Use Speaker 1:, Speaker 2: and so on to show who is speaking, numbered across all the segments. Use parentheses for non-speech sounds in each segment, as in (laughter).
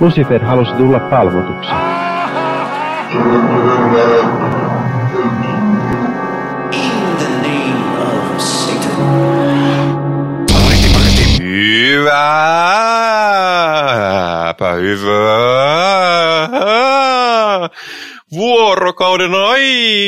Speaker 1: Lucifer halusi tulla palvotuksi.
Speaker 2: Hyvääpä hyvää vuorokauden aikaa.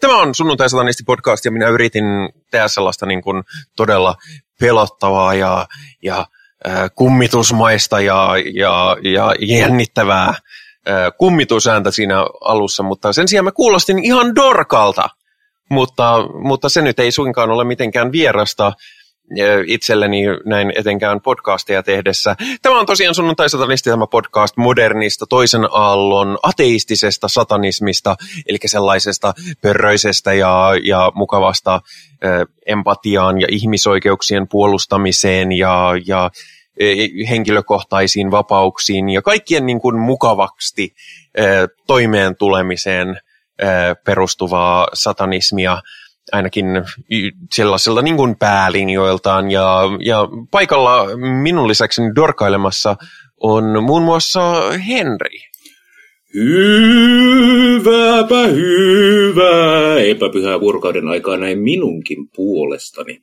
Speaker 2: Tämä on Sunnuntai Satanisti podcast ja minä yritin tehdä sellaista niin kuin todella pelottavaa ja, ja äh, kummitusmaista ja, ja, ja jännittävää äh, kummitusääntä siinä alussa, mutta sen sijaan mä kuulostin ihan dorkalta. Mutta, mutta se nyt ei suinkaan ole mitenkään vierasta itselleni näin etenkään podcasteja tehdessä. Tämä on tosiaan sunnuntai satanisti tämä podcast modernista toisen aallon ateistisesta satanismista, eli sellaisesta pörröisestä ja, ja mukavasta äh, empatiaan ja ihmisoikeuksien puolustamiseen ja, ja eh, henkilökohtaisiin vapauksiin ja kaikkien niin kuin mukavaksi äh, toimeen tulemiseen perustuvaa satanismia ainakin sellaisella niin kuin päälinjoiltaan. Ja, ja paikalla minun lisäkseni dorkailemassa on muun muassa Henri.
Speaker 3: Hyvääpä hyvää epäpyhää vuorokauden aikaa näin minunkin puolestani.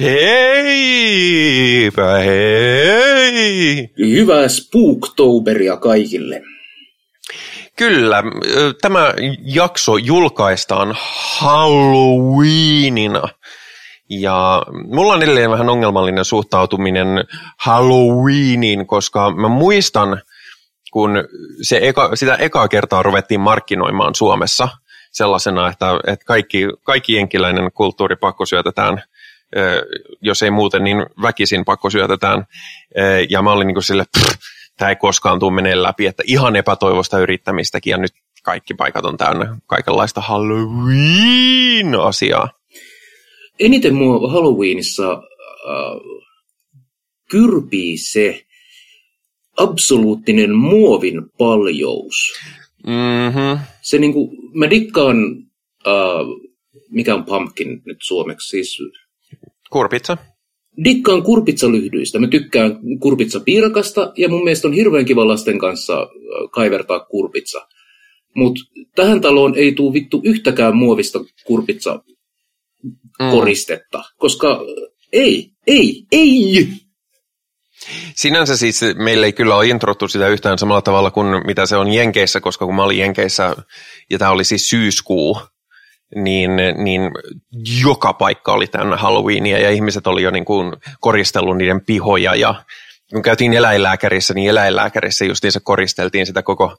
Speaker 2: Heipä hei!
Speaker 3: Hyvää Spooktoberia kaikille.
Speaker 2: Kyllä, tämä jakso julkaistaan Halloweenina. Ja mulla on edelleen vähän ongelmallinen suhtautuminen Halloweeniin, koska mä muistan, kun se eka, sitä ekaa kertaa ruvettiin markkinoimaan Suomessa sellaisena, että, että kaikki, kaikki jenkiläinen kulttuuri pakko syötetään, jos ei muuten, niin väkisin pakko syötetään. Ja mä olin niin kuin sille, pff, tämä ei koskaan tule menee läpi, että ihan epätoivosta yrittämistäkin ja nyt kaikki paikat on täynnä kaikenlaista Halloween-asiaa.
Speaker 3: Eniten mua Halloweenissa äh, kyrpii se absoluuttinen muovin paljous.
Speaker 2: Mm-hmm.
Speaker 3: Se niinku, mä dikkaan, äh, mikä on pumpkin nyt suomeksi, siis
Speaker 2: Kurpitsa.
Speaker 3: Dikkaan kurpitsalyhdyistä. Mä tykkään kurpitsapiirakasta ja mun mielestä on hirveän kiva lasten kanssa äh, kaivertaa kurpitsa. Mutta tähän taloon ei tule vittu yhtäkään muovista kurpitsa koristetta, mm. koska äh, ei, ei, ei.
Speaker 2: Sinänsä siis meillä ei kyllä ole introttu sitä yhtään samalla tavalla kuin mitä se on Jenkeissä, koska kun mä olin Jenkeissä, ja tämä oli siis syyskuu, niin, niin joka paikka oli täynnä Halloweenia ja ihmiset oli jo niin kuin koristellut niiden pihoja. Ja kun käytiin eläinlääkärissä, niin eläinlääkärissä justiinsa koristeltiin sitä koko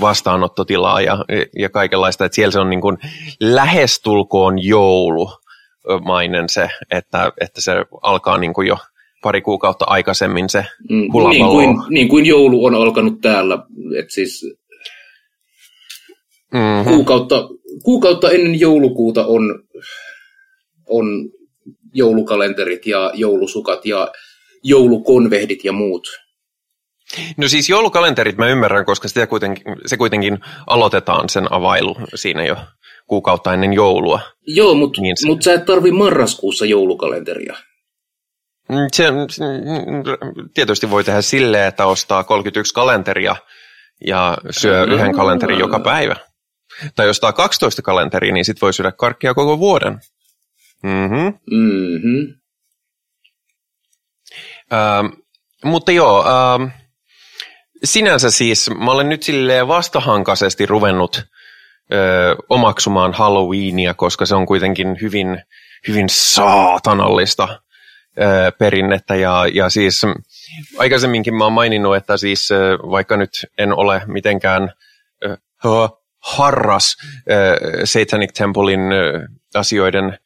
Speaker 2: vastaanottotilaa ja, ja kaikenlaista, että siellä se on niin kuin lähestulkoon joulumainen se, että, että se alkaa niin kuin jo pari kuukautta aikaisemmin se
Speaker 3: mm, niin, kuin, niin kuin joulu on alkanut täällä, että siis mm-hmm. kuukautta, kuukautta ennen joulukuuta on, on joulukalenterit ja joulusukat ja joulukonvehdit ja muut.
Speaker 2: No siis joulukalenterit mä ymmärrän, koska sitä kuitenkin, se kuitenkin aloitetaan sen availu siinä jo kuukautta ennen joulua.
Speaker 3: Joo, mutta niin se... mut sä et tarvi marraskuussa joulukalenteria.
Speaker 2: Mm, se, tietysti voi tehdä silleen, että ostaa 31 kalenteria ja syö yhden kalenterin joka päivä. Tai jos tämä 12 kalenteria, niin sitten voi syödä karkkia koko vuoden. Mm-hmm.
Speaker 3: Mm-hmm.
Speaker 2: Ähm, mutta joo, ähm, sinänsä siis mä olen nyt silleen vastahankaisesti ruvennut ö, omaksumaan Halloweenia, koska se on kuitenkin hyvin, hyvin saatanallista ö, perinnettä. Ja, ja siis aikaisemminkin mä oon maininnut, että siis vaikka nyt en ole mitenkään ö, harras Satanic Templein asioiden,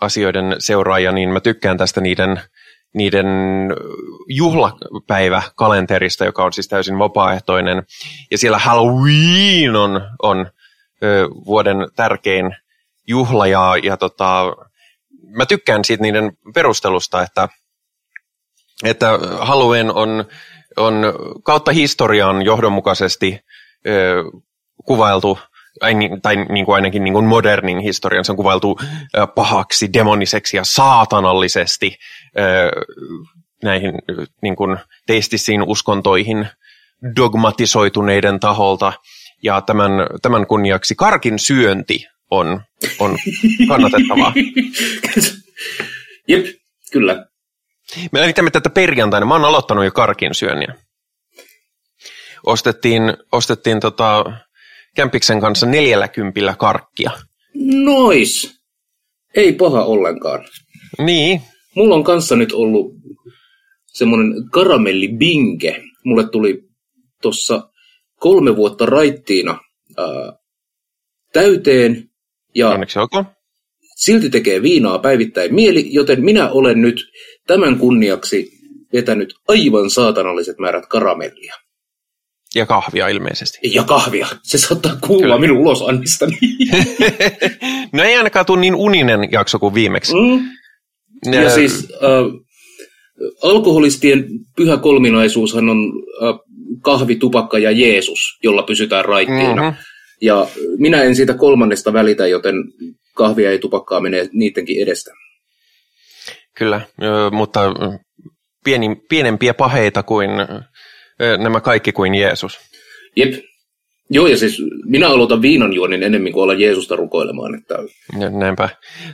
Speaker 2: asioiden seuraaja, niin mä tykkään tästä niiden, niiden juhlapäiväkalenterista, joka on siis täysin vapaaehtoinen. Ja siellä Halloween on, on vuoden tärkein juhla ja, ja tota, mä tykkään siitä niiden perustelusta, että, että Halloween on, on kautta historian johdonmukaisesti kuvailtu tai niin kuin ainakin niin kuin modernin historian, se on kuvailtu pahaksi, demoniseksi ja saatanallisesti näihin niin kuin teistisiin uskontoihin dogmatisoituneiden taholta. Ja tämän, tämän kunniaksi karkin syönti on, on kannatettavaa. (laughs)
Speaker 3: Jep, kyllä.
Speaker 2: Me lähdimme tätä perjantaina. Mä oon aloittanut jo karkin syönniä. Ostettiin, ostettiin tota, Kämpiksen kanssa neljällä kympillä karkkia.
Speaker 3: Nois. Ei paha ollenkaan.
Speaker 2: Niin.
Speaker 3: Mulla on kanssa nyt ollut semmoinen karamellibinke. Mulle tuli tuossa kolme vuotta raittiina ää, täyteen. Ja
Speaker 2: Onneksi olkoon.
Speaker 3: silti tekee viinaa päivittäin mieli, joten minä olen nyt tämän kunniaksi vetänyt aivan saatanalliset määrät karamellia.
Speaker 2: Ja kahvia ilmeisesti.
Speaker 3: Ja kahvia. Se saattaa kuulla
Speaker 2: Kyllä.
Speaker 3: minun ulosannistani. (laughs)
Speaker 2: no ei ainakaan tule niin uninen jakso kuin viimeksi.
Speaker 3: Mm. Ja
Speaker 2: Ää,
Speaker 3: siis äh, alkoholistien pyhä kolminaisuushan on äh, kahvi, tupakka ja Jeesus, jolla pysytään raittiina.
Speaker 2: Mhm.
Speaker 3: Ja minä en siitä kolmannesta välitä, joten kahvia ja tupakkaa menee niidenkin edestä.
Speaker 2: Kyllä, mutta pieni, pienempiä paheita kuin nämä kaikki kuin Jeesus.
Speaker 3: Jep. Joo, ja siis minä aloitan viinanjuonnin enemmän kuin olla Jeesusta rukoilemaan. Että...
Speaker 2: Näinpä.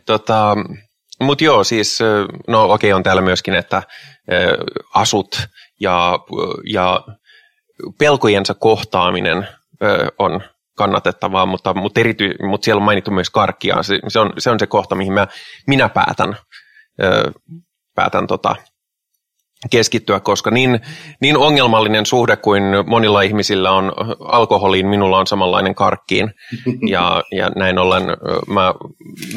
Speaker 2: Tota, Mutta joo, siis, no okei on täällä myöskin, että asut ja, ja pelkojensa kohtaaminen on kannatettavaa, mutta, mutta, erity, mutta siellä on mainittu myös karkkia. Se, se, on, se on se kohta, mihin mä, minä päätän, päätän tota, keskittyä, koska niin, niin ongelmallinen suhde kuin monilla ihmisillä on alkoholiin, minulla on samanlainen karkkiin. Ja, (laughs) ja näin ollen ö, mä,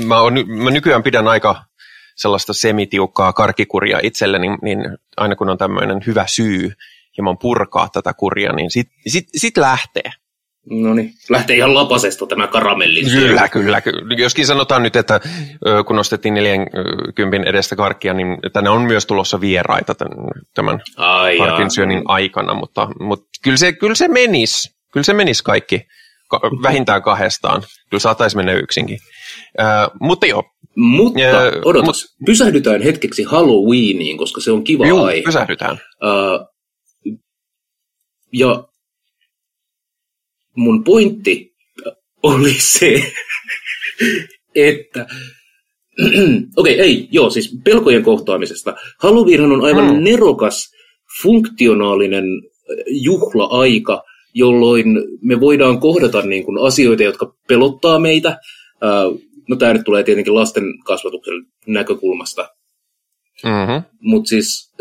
Speaker 2: mä, on, mä nykyään pidän aika sellaista semitiukkaa karkikuria itselleni, niin aina kun on tämmöinen hyvä syy hieman purkaa tätä kuria, niin sit, sit, sit lähtee.
Speaker 3: No niin, lähtee ihan lapasesta tämä karamellin.
Speaker 2: Kyllä, kyllä, kyllä. Joskin sanotaan nyt, että kun ostettiin 40 edestä karkkia, niin tänne on myös tulossa vieraita tämän, tämän
Speaker 3: Ai
Speaker 2: karkin syönnin aikana, mutta, mutta kyllä, se, kyllä se menisi. Kyllä se menisi kaikki ka- vähintään kahdestaan. Kyllä saataisiin mennä yksinkin. Ö, mutta joo,
Speaker 3: Mutta
Speaker 2: Ja-
Speaker 3: odotas, pysähdytään hetkeksi Halloweeniin, koska se on kiva
Speaker 2: juu,
Speaker 3: aihe.
Speaker 2: pysähdytään.
Speaker 3: Ää, ja mun pointti oli se, että okei, okay, ei, joo, siis pelkojen kohtaamisesta. Halloweenhan on aivan mm. nerokas, funktionaalinen juhla-aika, jolloin me voidaan kohdata niin kuin asioita, jotka pelottaa meitä. No tämä nyt tulee tietenkin lasten kasvatuksen näkökulmasta,
Speaker 2: Mm-hmm.
Speaker 3: mutta siis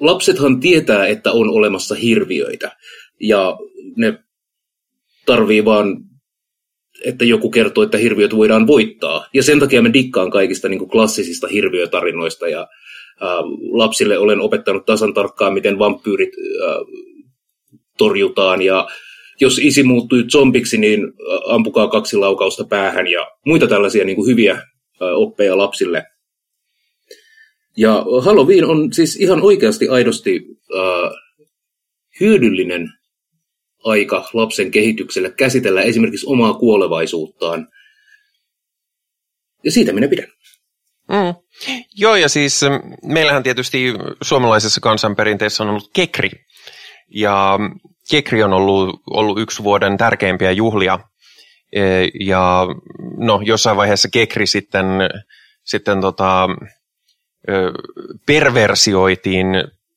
Speaker 3: lapsethan tietää, että on olemassa hirviöitä ja ne tarvii vaan, että joku kertoo, että hirviöt voidaan voittaa. Ja sen takia mä dikkaan kaikista niin kuin klassisista hirviötarinoista ja ää, lapsille olen opettanut tasan tarkkaan, miten vampyyrit ää, torjutaan ja jos isi muuttui zombiksi, niin ää, ampukaa kaksi laukausta päähän ja muita tällaisia niin kuin hyviä ää, oppeja lapsille. Ja Halloween on siis ihan oikeasti aidosti äh, hyödyllinen aika lapsen kehitykselle käsitellä esimerkiksi omaa kuolevaisuuttaan. Ja siitä minä pidän.
Speaker 2: Mm. Joo, ja siis mm, meillähän tietysti suomalaisessa kansanperinteessä on ollut kekri. Ja kekri on ollut, ollut yksi vuoden tärkeimpiä juhlia. E, Ja no, jossain vaiheessa kekri sitten, sitten tota, perversioitiin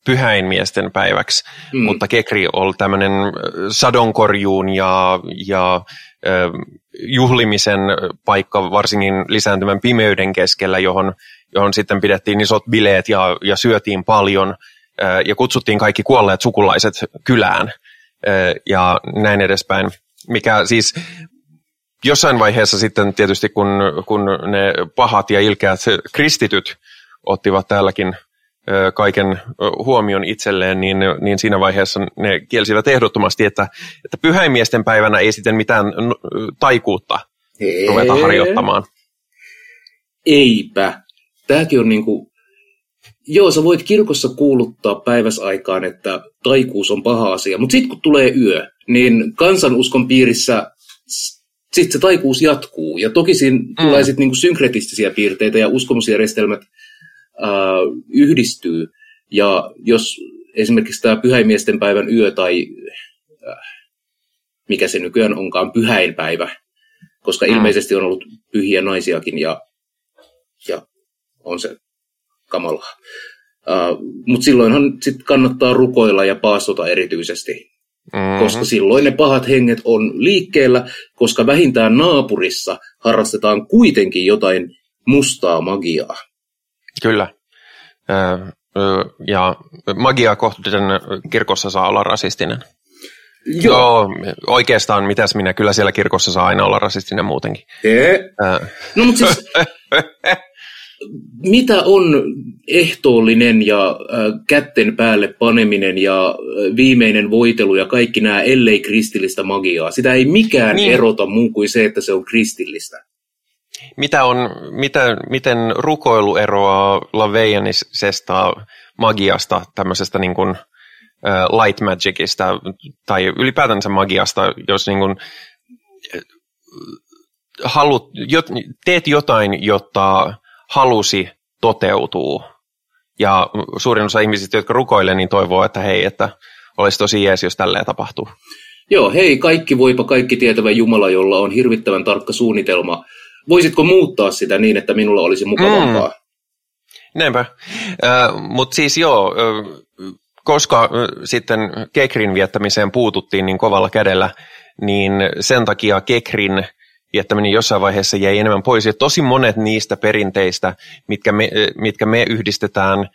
Speaker 2: pyhäinmiesten päiväksi, mm. mutta kekri on tämmöinen sadonkorjuun ja, ja ö, juhlimisen paikka varsinkin lisääntyvän pimeyden keskellä, johon, johon sitten pidettiin isot bileet ja, ja syötiin paljon ö, ja kutsuttiin kaikki kuolleet sukulaiset kylään ö, ja näin edespäin. Mikä siis jossain vaiheessa sitten tietysti, kun, kun ne pahat ja ilkeät kristityt ottivat täälläkin kaiken huomion itselleen, niin, niin siinä vaiheessa ne kielsivät ehdottomasti, että, että pyhäinmiesten päivänä ei sitten mitään taikuutta ruveta harjoittamaan.
Speaker 3: Eipä. Tämäkin on niinku... Joo, sä voit kirkossa kuuluttaa päiväsaikaan, että taikuus on paha asia, mutta sitten kun tulee yö, niin kansanuskon piirissä sitten se taikuus jatkuu. Ja toki siinä mm. tulee sitten niinku synkretistisiä piirteitä ja uskomusjärjestelmät yhdistyy. Ja jos esimerkiksi tämä pyhäimiesten päivän yö tai äh, mikä se nykyään onkaan pyhäinpäivä, koska mm. ilmeisesti on ollut pyhiä naisiakin ja, ja on se kamalaa. Uh, Mutta silloinhan sit kannattaa rukoilla ja paastota erityisesti, mm-hmm. koska silloin ne pahat henget on liikkeellä, koska vähintään naapurissa harrastetaan kuitenkin jotain mustaa magiaa.
Speaker 2: Kyllä. Ja magiaa kohtuen kirkossa saa olla rasistinen. Joo. Joo, oikeastaan mitäs minä, kyllä siellä kirkossa saa aina olla rasistinen muutenkin.
Speaker 3: Ee. No mutta siis, (laughs) mitä on ehtoollinen ja äh, kätten päälle paneminen ja äh, viimeinen voitelu ja kaikki nämä, ellei kristillistä magiaa? Sitä ei mikään niin. erota muu kuin se, että se on kristillistä.
Speaker 2: Mitä on, mitä, miten rukoilu eroaa Laveianisesta magiasta, tämmöisestä niin kuin, light magicista tai ylipäätänsä magiasta, jos niin kuin, halut, jot, teet jotain, jotta halusi toteutuu. Ja suurin osa ihmisistä, jotka rukoilee, niin toivoo, että hei, että olisi tosi jees, jos tälleen tapahtuu.
Speaker 3: Joo, hei, kaikki voipa kaikki tietävä Jumala, jolla on hirvittävän tarkka suunnitelma. Voisitko muuttaa sitä niin, että minulla olisi mukavampaa? Mm.
Speaker 2: Näinpä. Äh, Mutta siis joo, äh, koska äh, sitten Kekrin viettämiseen puututtiin niin kovalla kädellä, niin sen takia Kekrin viettäminen jossain vaiheessa jäi enemmän pois. Ja tosi monet niistä perinteistä, mitkä me, mitkä me yhdistetään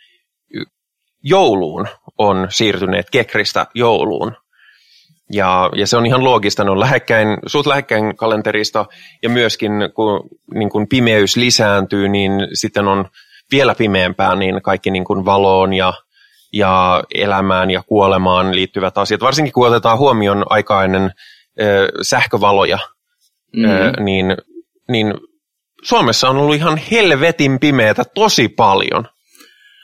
Speaker 2: jouluun, on siirtyneet kekristä jouluun. Ja, ja se on ihan loogista, ne on lähekkäin, suut lähekkäin kalenterista, ja myöskin kun, niin kun pimeys lisääntyy, niin sitten on vielä pimeämpää, niin kaikki niin kuin valoon ja, ja elämään ja kuolemaan liittyvät asiat, varsinkin kun otetaan huomioon aika ennen ö, sähkövaloja, mm-hmm. niin, niin Suomessa on ollut ihan helvetin pimeätä tosi paljon.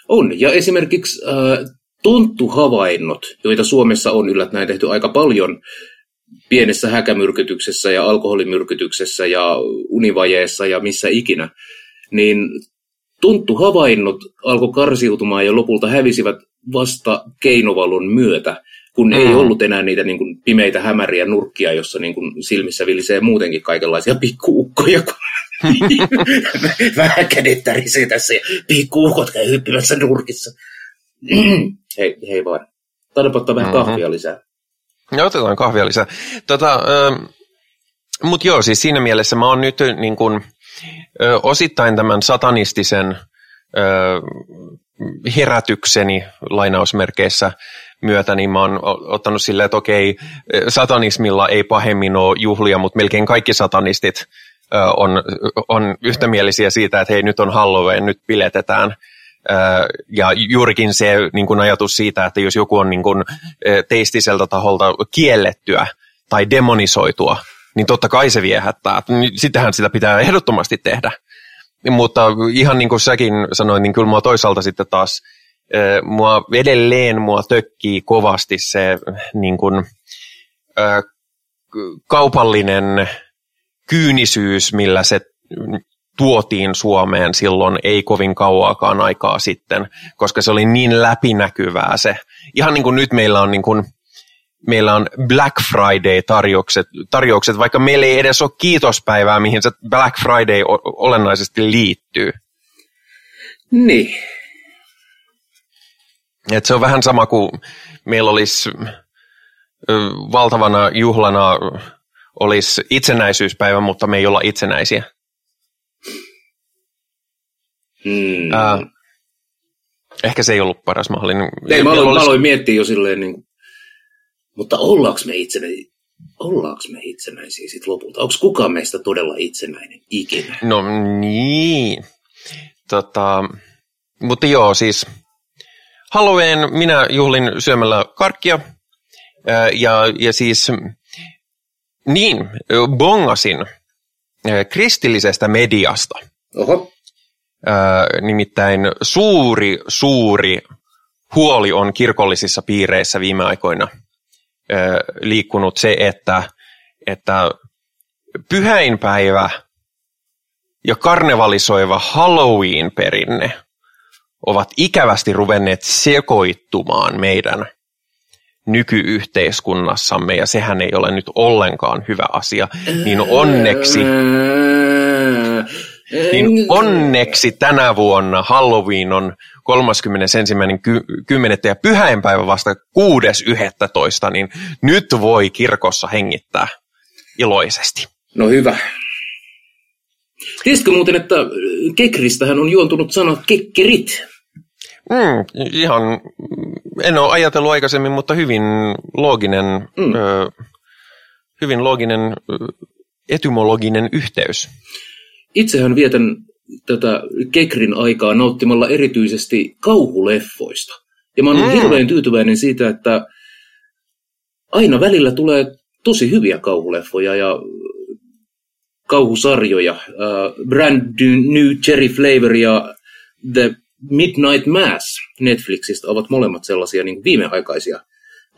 Speaker 3: On, ja esimerkiksi äh, tonttuhavainnot, joita Suomessa on yllättäen tehty aika paljon pienessä häkämyrkytyksessä ja alkoholimyrkytyksessä ja univajeessa ja missä ikinä, niin tonttuhavainnot alkoi karsiutumaan ja lopulta hävisivät vasta keinovalon myötä kun mm. ei ollut enää niitä niin kuin, pimeitä hämäriä nurkkia, jossa niin kuin, silmissä vilisee muutenkin kaikenlaisia pikkuukkoja. (laughs) Vähän kädet tärisee tässä ja pikkuukot käy hyppimässä nurkissa. (clears throat) hei, hei vaan. Taidaanpa ottaa vähän mm-hmm. kahvia lisää.
Speaker 2: Ja otetaan kahvia lisää. Tota, äh, Mutta joo, siis siinä mielessä mä oon nyt niin kun, ö, osittain tämän satanistisen ö, herätykseni lainausmerkeissä myötä, niin mä oon ottanut silleen, että okei, satanismilla ei pahemmin ole juhlia, mutta melkein kaikki satanistit on, on yhtämielisiä siitä, että hei, nyt on Halloween, nyt piletetään. Ja juurikin se niin kuin ajatus siitä, että jos joku on niin kuin teistiseltä taholta kiellettyä tai demonisoitua, niin totta kai se viehättää. Sittenhän sitä pitää ehdottomasti tehdä. Mutta ihan niin kuin säkin sanoit, niin kyllä mua toisaalta sitten taas mua edelleen mua tökkii kovasti se niin kuin, kaupallinen kyynisyys, millä se tuotiin Suomeen silloin ei kovin kauaakaan aikaa sitten, koska se oli niin läpinäkyvää se. Ihan niin kuin nyt meillä on, niin kuin, meillä on Black Friday-tarjoukset, tarjoukset, vaikka meillä ei edes ole kiitospäivää, mihin se Black Friday olennaisesti liittyy.
Speaker 3: Niin,
Speaker 2: et se on vähän sama kuin meillä olisi valtavana juhlana olisi itsenäisyyspäivä, mutta me ei olla itsenäisiä.
Speaker 3: Hmm. Äh,
Speaker 2: ehkä se ei ollut paras mahdollinen.
Speaker 3: Ei, mä, aloin, olisi... mä aloin miettiä jo silleen, niin, mutta ollaanko me itsenäisiä? Ollaanko me itsenäisiä sitten lopulta? Onko kukaan meistä todella itsenäinen ikinä?
Speaker 2: No niin. Tota, mutta joo, siis Halloween minä juhlin syömällä karkkia ja, ja siis niin, bongasin kristillisestä mediasta.
Speaker 3: Oho.
Speaker 2: Nimittäin suuri, suuri huoli on kirkollisissa piireissä viime aikoina liikkunut se, että, että pyhäinpäivä ja karnevalisoiva Halloween-perinne ovat ikävästi ruvenneet sekoittumaan meidän nykyyhteiskunnassamme, ja sehän ei ole nyt ollenkaan hyvä asia, niin onneksi, niin onneksi tänä vuonna Halloween on 31.10. ja pyhäinpäivä vasta 6.11. niin nyt voi kirkossa hengittää iloisesti.
Speaker 3: No hyvä. Tiesitkö muuten, että kekristähän on juontunut sana kekkerit?
Speaker 2: Mm, ihan, en ole ajatellut aikaisemmin, mutta hyvin looginen, mm. ö, hyvin looginen etymologinen yhteys.
Speaker 3: Itsehän vietän tätä Kekrin aikaa nauttimalla erityisesti kauhuleffoista. Ja mä oon mm. hirveän tyytyväinen siitä, että aina välillä tulee tosi hyviä kauhuleffoja ja kauhusarjoja. Uh, Brand New Cherry Flavor ja The Midnight Mass Netflixistä ovat molemmat sellaisia niin viimeaikaisia,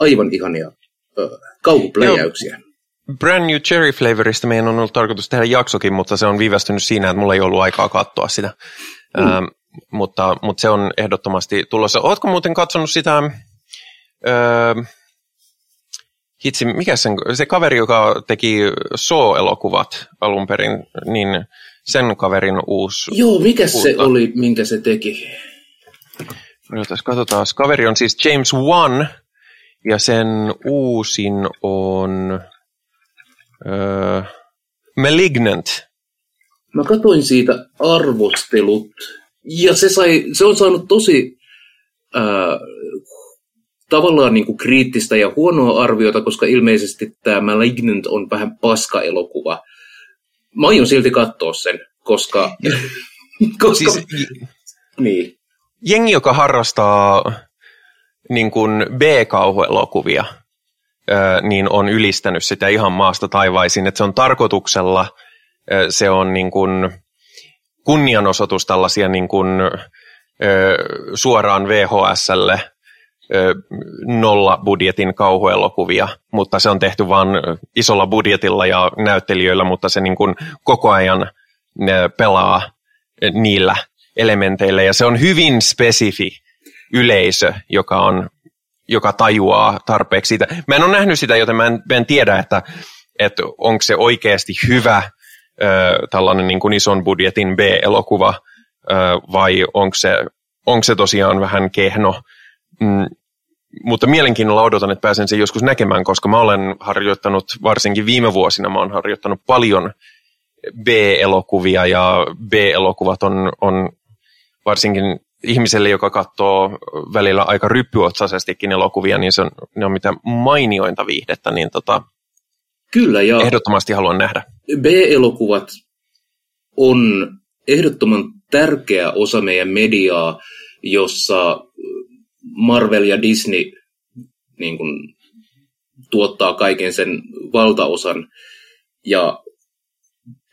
Speaker 3: aivan ihania uh, kauhupläjäyksiä.
Speaker 2: Brand New Cherry Flavorista meidän on ollut tarkoitus tehdä jaksokin, mutta se on viivästynyt siinä, että mulla ei ollut aikaa katsoa sitä. Mm. Ähm, mutta, mutta se on ehdottomasti tulossa. Oletko muuten katsonut sitä, öö, hitsi, mikä sen, se kaveri, joka teki So-elokuvat alun perin, niin sen kaverin uusi...
Speaker 3: Joo, mikä se oli, minkä se teki?
Speaker 2: No, katsotaan. Kaveri on siis James Wan, ja sen uusin on... Öö, Malignant.
Speaker 3: Mä katsoin siitä arvostelut, ja se, sai, se on saanut tosi ää, tavallaan niin kuin kriittistä ja huonoa arviota, koska ilmeisesti tämä Malignant on vähän paska-elokuva. Mä aion silti katsoa sen, koska... (laughs) koska siis, niin.
Speaker 2: Jengi, joka harrastaa niin kuin B-kauhuelokuvia, niin on ylistänyt sitä ihan maasta taivaisin, että se on tarkoituksella, se on niin kuin kunnianosoitus tällaisia niin kuin, suoraan VHSlle nolla budjetin kauhuelokuvia, mutta se on tehty vain isolla budjetilla ja näyttelijöillä, mutta se niin kuin koko ajan pelaa niillä elementeillä. Ja se on hyvin spesifi yleisö, joka on joka tajuaa tarpeeksi siitä. Mä en ole nähnyt sitä, joten mä en, mä en tiedä, että, että onko se oikeasti hyvä ö, tällainen niin kuin ison budjetin B-elokuva ö, vai onko se, onko se tosiaan vähän kehno. Mm, mutta mielenkiinnolla odotan, että pääsen sen joskus näkemään, koska mä olen harjoittanut, varsinkin viime vuosina, mä olen harjoittanut paljon B-elokuvia ja B-elokuvat on, on varsinkin ihmiselle, joka katsoo välillä aika ryppyotsaisestikin elokuvia, niin se on, ne on mitä mainiointa viihdettä, niin tota,
Speaker 3: Kyllä, ja
Speaker 2: ehdottomasti haluan nähdä.
Speaker 3: B-elokuvat on ehdottoman tärkeä osa meidän mediaa, jossa Marvel ja Disney niin kuin, tuottaa kaiken sen valtaosan. Ja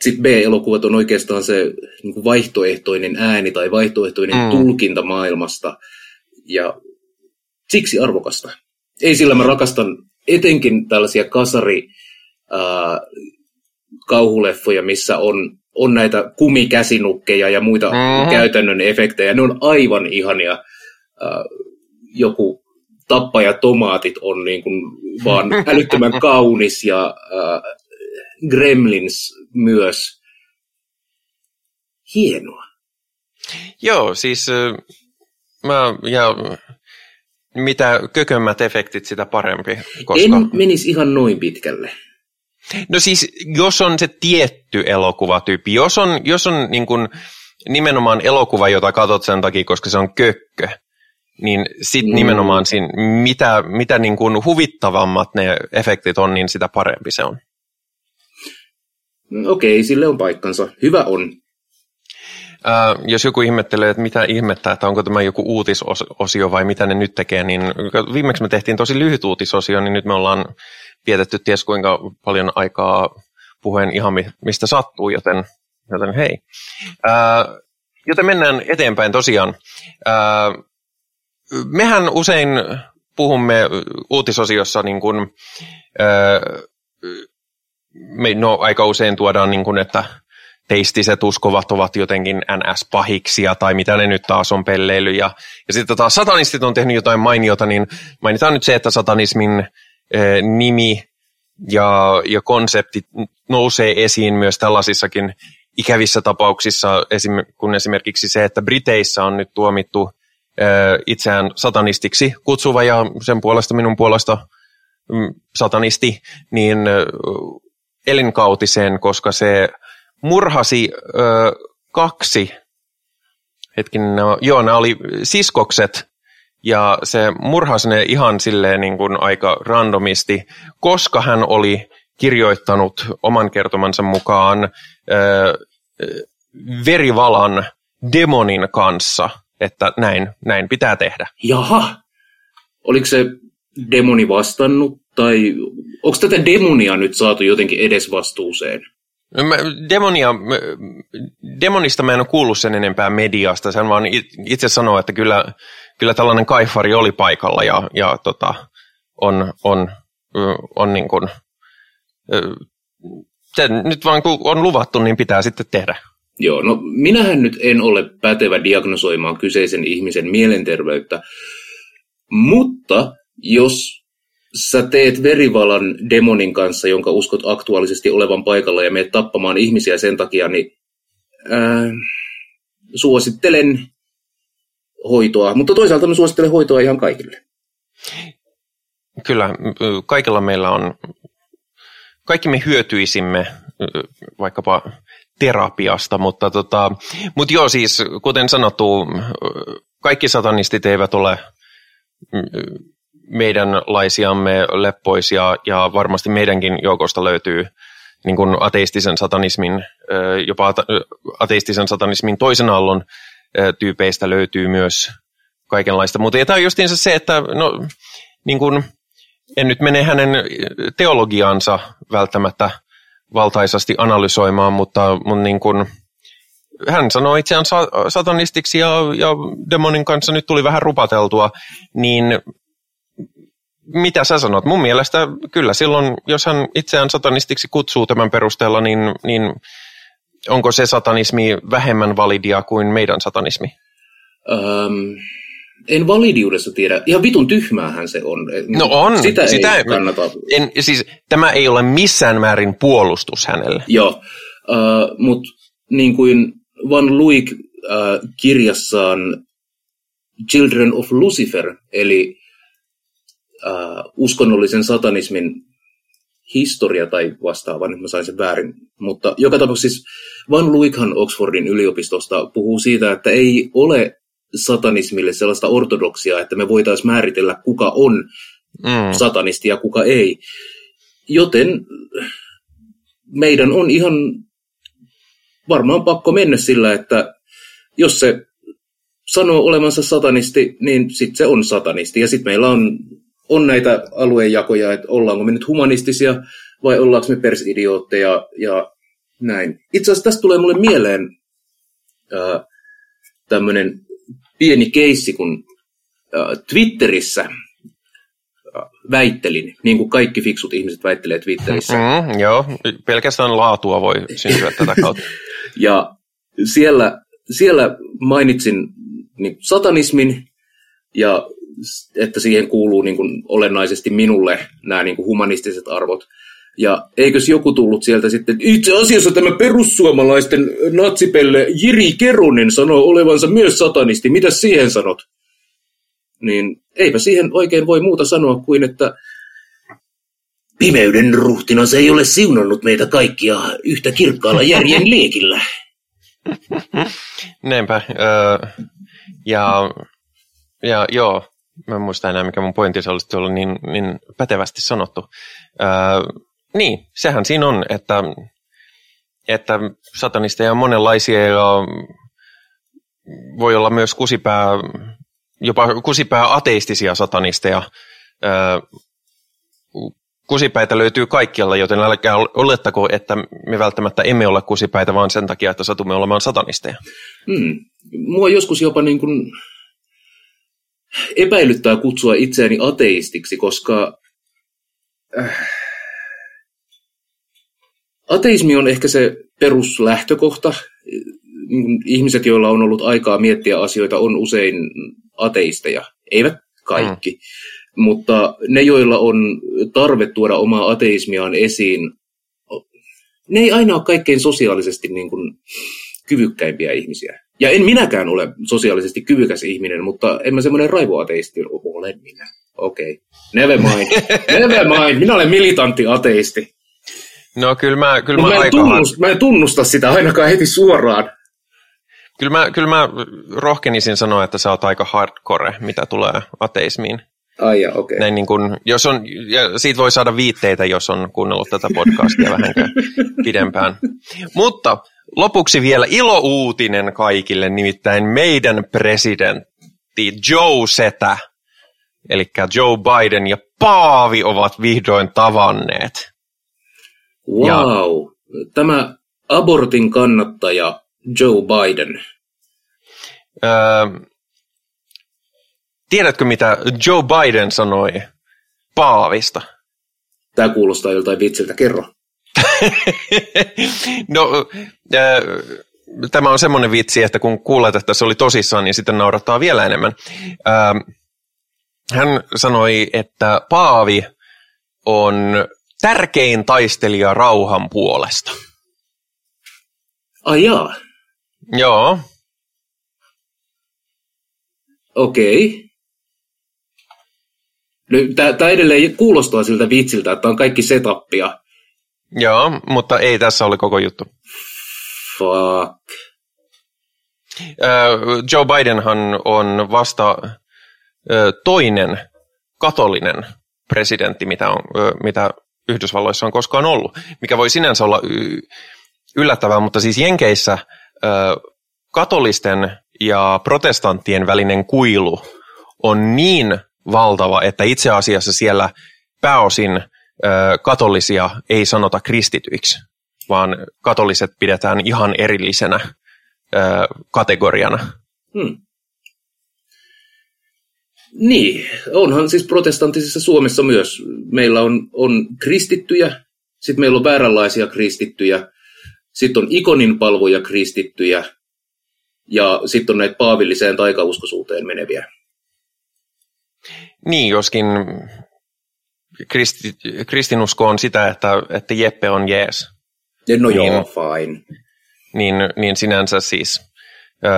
Speaker 3: sitten B-elokuvat on oikeastaan se niin kuin vaihtoehtoinen ääni tai vaihtoehtoinen mm. tulkinta maailmasta. Ja siksi arvokasta. Ei sillä mä rakastan etenkin tällaisia kasari kauhuleffoja, missä on, on näitä kumikäsinukkeja ja muita mm-hmm. käytännön efektejä. Ne on aivan ihania. Ää, joku tappaja tomaatit on niin kuin vaan (laughs) älyttömän kaunis ja ää, Gremlins myös. Hienoa.
Speaker 2: Joo, siis mä, ja mitä kökömmät efektit, sitä parempi.
Speaker 3: Koska... En menisi ihan noin pitkälle.
Speaker 2: No siis, jos on se tietty elokuvatyyppi, jos on, jos on niin kuin nimenomaan elokuva, jota katsot sen takia, koska se on kökkö, niin sitten mm. nimenomaan siinä, mitä, mitä niin kuin huvittavammat ne efektit on, niin sitä parempi se on.
Speaker 3: Okei, sille on paikkansa. Hyvä on.
Speaker 2: Uh, jos joku ihmettelee, että mitä ihmettä, että onko tämä joku uutisosio vai mitä ne nyt tekee, niin viimeksi me tehtiin tosi lyhyt uutisosio, niin nyt me ollaan vietetty ties kuinka paljon aikaa puheen ihan mistä sattuu, joten, joten hei. Uh, joten mennään eteenpäin tosiaan. Uh, mehän usein puhumme uutisosiossa niin kuin, uh, me, no, aika usein tuodaan, niin kuin, että teistiset uskovat ovat jotenkin NS-pahiksia tai mitä ne nyt taas on pelleily. Ja, ja sitten taas satanistit on tehnyt jotain mainiota, niin mainitaan nyt se, että satanismin eh, nimi ja, ja konsepti nousee esiin myös tällaisissakin ikävissä tapauksissa, esim, kun esimerkiksi se, että Briteissä on nyt tuomittu eh, itseään satanistiksi kutsuva ja sen puolesta minun puolesta mm, satanisti, niin eh, elinkautiseen, koska se murhasi ö, kaksi, hetkin, no, joo, nämä oli siskokset, ja se murhasi ne ihan silleen niin kuin aika randomisti, koska hän oli kirjoittanut oman kertomansa mukaan ö, verivalan demonin kanssa, että näin, näin pitää tehdä.
Speaker 3: Jaha, oliko se demoni vastannut, tai onko tätä demonia nyt saatu jotenkin edesvastuuseen?
Speaker 2: No mä, demonia, demonista mä en ole kuullut sen enempää mediasta, sen vaan itse sanoa, että kyllä, kyllä tällainen kaifari oli paikalla ja, ja tota, on, on, on niin kuin, se nyt vaan kun on luvattu, niin pitää sitten tehdä.
Speaker 3: Joo, no minähän nyt en ole pätevä diagnosoimaan kyseisen ihmisen mielenterveyttä, mutta jos sä teet verivalan demonin kanssa, jonka uskot aktuaalisesti olevan paikalla ja meet tappamaan ihmisiä sen takia, niin ää, suosittelen hoitoa. Mutta toisaalta mä suosittelen hoitoa ihan kaikille.
Speaker 2: Kyllä, kaikilla meillä on, kaikki me hyötyisimme vaikkapa terapiasta, mutta, tota, mutta joo siis, kuten sanottu, kaikki satanistit eivät ole meidänlaisiamme leppoisia ja varmasti meidänkin joukosta löytyy niin kuin ateistisen satanismin, jopa ateistisen satanismin toisen aallon tyypeistä löytyy myös kaikenlaista. Mutta tämä on justiinsa se, että no, niin kuin, en nyt mene hänen teologiaansa välttämättä valtaisasti analysoimaan, mutta, mutta niin kuin, hän sanoi itseään satanistiksi ja, ja demonin kanssa nyt tuli vähän rupateltua, niin mitä sä sanot? Mun mielestä kyllä silloin, jos hän itseään satanistiksi kutsuu tämän perusteella, niin, niin onko se satanismi vähemmän validia kuin meidän satanismi?
Speaker 3: Um, en validiudessa tiedä. Ihan vitun tyhmäähän se on.
Speaker 2: No on. Sitä, sitä ei kannata. En, siis, tämä ei ole missään määrin puolustus hänelle.
Speaker 3: Joo, uh, mutta niin kuin Van Luik uh, kirjassaan Children of Lucifer, eli uh, uskonnollisen satanismin historia tai vastaava, nyt mä sain sen väärin. Mutta joka tapauksessa siis Van Luikhan Oxfordin yliopistosta puhuu siitä, että ei ole satanismille sellaista ortodoksia, että me voitaisiin määritellä, kuka on mm. satanisti ja kuka ei. Joten meidän on ihan varmaan pakko mennä sillä, että jos se sanoo olevansa satanisti, niin sitten se on satanisti. Ja sitten meillä on on näitä aluejakoja, että ollaanko me nyt humanistisia vai ollaanko me persidiootteja ja näin. Itse asiassa tästä tulee mulle mieleen äh, tämmöinen pieni keissi, kun äh, Twitterissä äh, väittelin, niin kuin kaikki fiksut ihmiset väittelee Twitterissä.
Speaker 2: Mm, joo, pelkästään laatua voi syntyä tätä kautta. (laughs)
Speaker 3: ja siellä, siellä mainitsin niin, satanismin ja että siihen kuuluu niin kuin olennaisesti minulle nämä niin kuin humanistiset arvot. Ja eikös joku tullut sieltä sitten, itse asiassa tämä perussuomalaisten natsipelle Jiri Kerunen sanoo olevansa myös satanisti, mitä siihen sanot? Niin eipä siihen oikein voi muuta sanoa kuin, että pimeyden ruhtina se ei ole siunannut meitä kaikkia yhtä kirkkaalla järjen (laughs) liekillä.
Speaker 2: Näinpä. Öö, ja, ja joo, mä en muista enää, mikä mun pointti se olisi ollut niin, niin pätevästi sanottu. Öö, niin, sehän siinä on, että, että satanisteja on monenlaisia ja voi olla myös kusipää, jopa kusipää ateistisia satanisteja. Öö, kusipäitä löytyy kaikkialla, joten älkää olettako, että me välttämättä emme ole kusipäitä, vaan sen takia, että satumme olemaan satanisteja.
Speaker 3: Hmm. Mua joskus jopa niin kuin epäilyttää kutsua itseäni ateistiksi, koska äh, ateismi on ehkä se peruslähtökohta. Niin Ihmiset, joilla on ollut aikaa miettiä asioita, on usein ateisteja. Eivät kaikki. Mm. Mutta ne, joilla on tarve tuoda omaa ateismiaan esiin, ne ei aina ole kaikkein sosiaalisesti niin kuin kyvykkäimpiä ihmisiä. Ja en minäkään ole sosiaalisesti kyvykäs ihminen, mutta en mä semmoinen raivoateisti ole minä. Okei. Okay. Never mind. (laughs) Never mind. Minä olen militantti ateisti.
Speaker 2: No kyllä mä, kyllä mä,
Speaker 3: mä, en
Speaker 2: aika...
Speaker 3: tunnusta, mä en tunnusta sitä ainakaan heti suoraan.
Speaker 2: Kyllä mä, kyllä mä rohkenisin sanoa, että sä oot aika hardcore, mitä tulee ateismiin.
Speaker 3: Ai ja, okei.
Speaker 2: Näin niin kun, jos on, ja siitä voi saada viitteitä, jos on kuunnellut tätä podcastia vähän (laughs) pidempään. Mutta lopuksi vielä ilouutinen kaikille, nimittäin meidän presidentti Joe Setä, eli Joe Biden ja Paavi ovat vihdoin tavanneet.
Speaker 3: Wow, ja, tämä abortin kannattaja Joe Biden.
Speaker 2: Öö, tiedätkö, mitä Joe Biden sanoi Paavista?
Speaker 3: Tämä kuulostaa joltain vitsiltä. Kerro. (laughs)
Speaker 2: no, äh, tämä on semmoinen vitsi, että kun kuulet, että se oli tosissaan, niin sitten naurattaa vielä enemmän. Äh, hän sanoi, että Paavi on tärkein taistelija rauhan puolesta.
Speaker 3: Ai jaa.
Speaker 2: Joo.
Speaker 3: Okei. Okay. Tämä edelleen kuulostaa siltä vitsiltä, että on kaikki setupia.
Speaker 2: Joo, mutta ei tässä ole koko juttu.
Speaker 3: Fuck.
Speaker 2: Joe Bidenhan on vasta toinen katolinen presidentti, mitä, on, mitä Yhdysvalloissa on koskaan ollut, mikä voi sinänsä olla yllättävää, mutta siis Jenkeissä katolisten ja protestanttien välinen kuilu on niin valtava, että itse asiassa siellä pääosin katolisia ei sanota kristityiksi, vaan katoliset pidetään ihan erillisenä kategoriana. Hmm.
Speaker 3: Niin, onhan siis protestanttisessa Suomessa myös. Meillä on, on kristittyjä, sitten meillä on vääränlaisia kristittyjä, sitten on ikonin palvoja kristittyjä, ja sitten on näitä paavilliseen taikauskoisuuteen meneviä.
Speaker 2: Niin, joskin kristi, kristinusko on sitä, että, että Jeppe on jees.
Speaker 3: No niin, joo, fine.
Speaker 2: Niin, niin sinänsä siis, ö,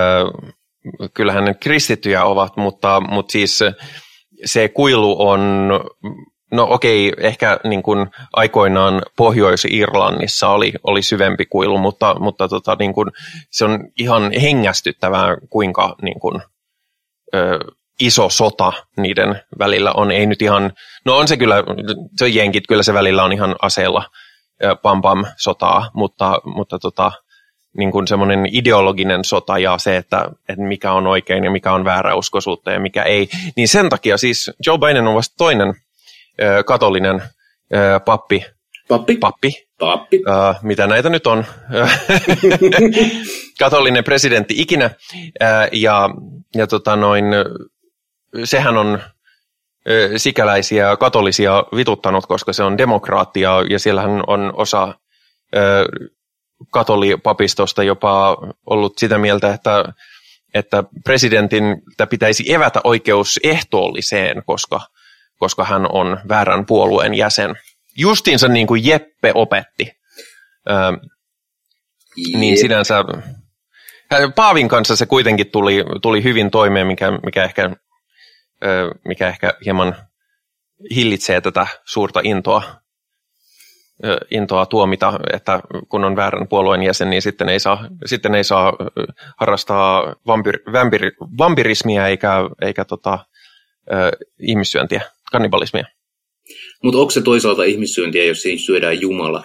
Speaker 2: kyllähän ne kristittyjä ovat, mutta, mutta siis se kuilu on, no okei, ehkä niin kuin aikoinaan Pohjois-Irlannissa oli, oli syvempi kuilu, mutta, mutta tota, niin kuin, se on ihan hengästyttävää, kuinka niin kuin, ö, iso sota niiden välillä on. Ei nyt ihan, no on se kyllä, se on jenkit, kyllä se välillä on ihan aseella pam pam sotaa, mutta, mutta tota, niin kuin semmoinen ideologinen sota ja se, että, että mikä on oikein ja mikä on väärä uskoisuutta ja mikä ei. Niin sen takia siis Joe Biden on vasta toinen ö, katolinen ö, pappi.
Speaker 3: Pappi?
Speaker 2: Pappi.
Speaker 3: Pappi.
Speaker 2: Ö, mitä näitä nyt on? (laughs) katolinen presidentti ikinä. Ö, ja ja tota noin, sehän on sikäläisiä katolisia vituttanut, koska se on demokraattia ja siellähän on osa katolipapistosta jopa ollut sitä mieltä, että, että presidentin pitäisi evätä oikeus ehtoolliseen, koska, koska hän on väärän puolueen jäsen. Justiinsa niin kuin Jeppe opetti. Niin sinänsä Paavin kanssa se kuitenkin tuli, tuli hyvin toimeen, mikä, mikä, ehkä, mikä ehkä hieman hillitsee tätä suurta intoa, intoa tuomita, että kun on väärän puolueen jäsen, niin sitten ei saa, sitten ei saa harrastaa vampyr, vampyr, vampirismia eikä, eikä tota, ihmissyöntiä, kannibalismia.
Speaker 3: Mutta onko se toisaalta ihmissyöntiä, jos siinä syödään Jumala?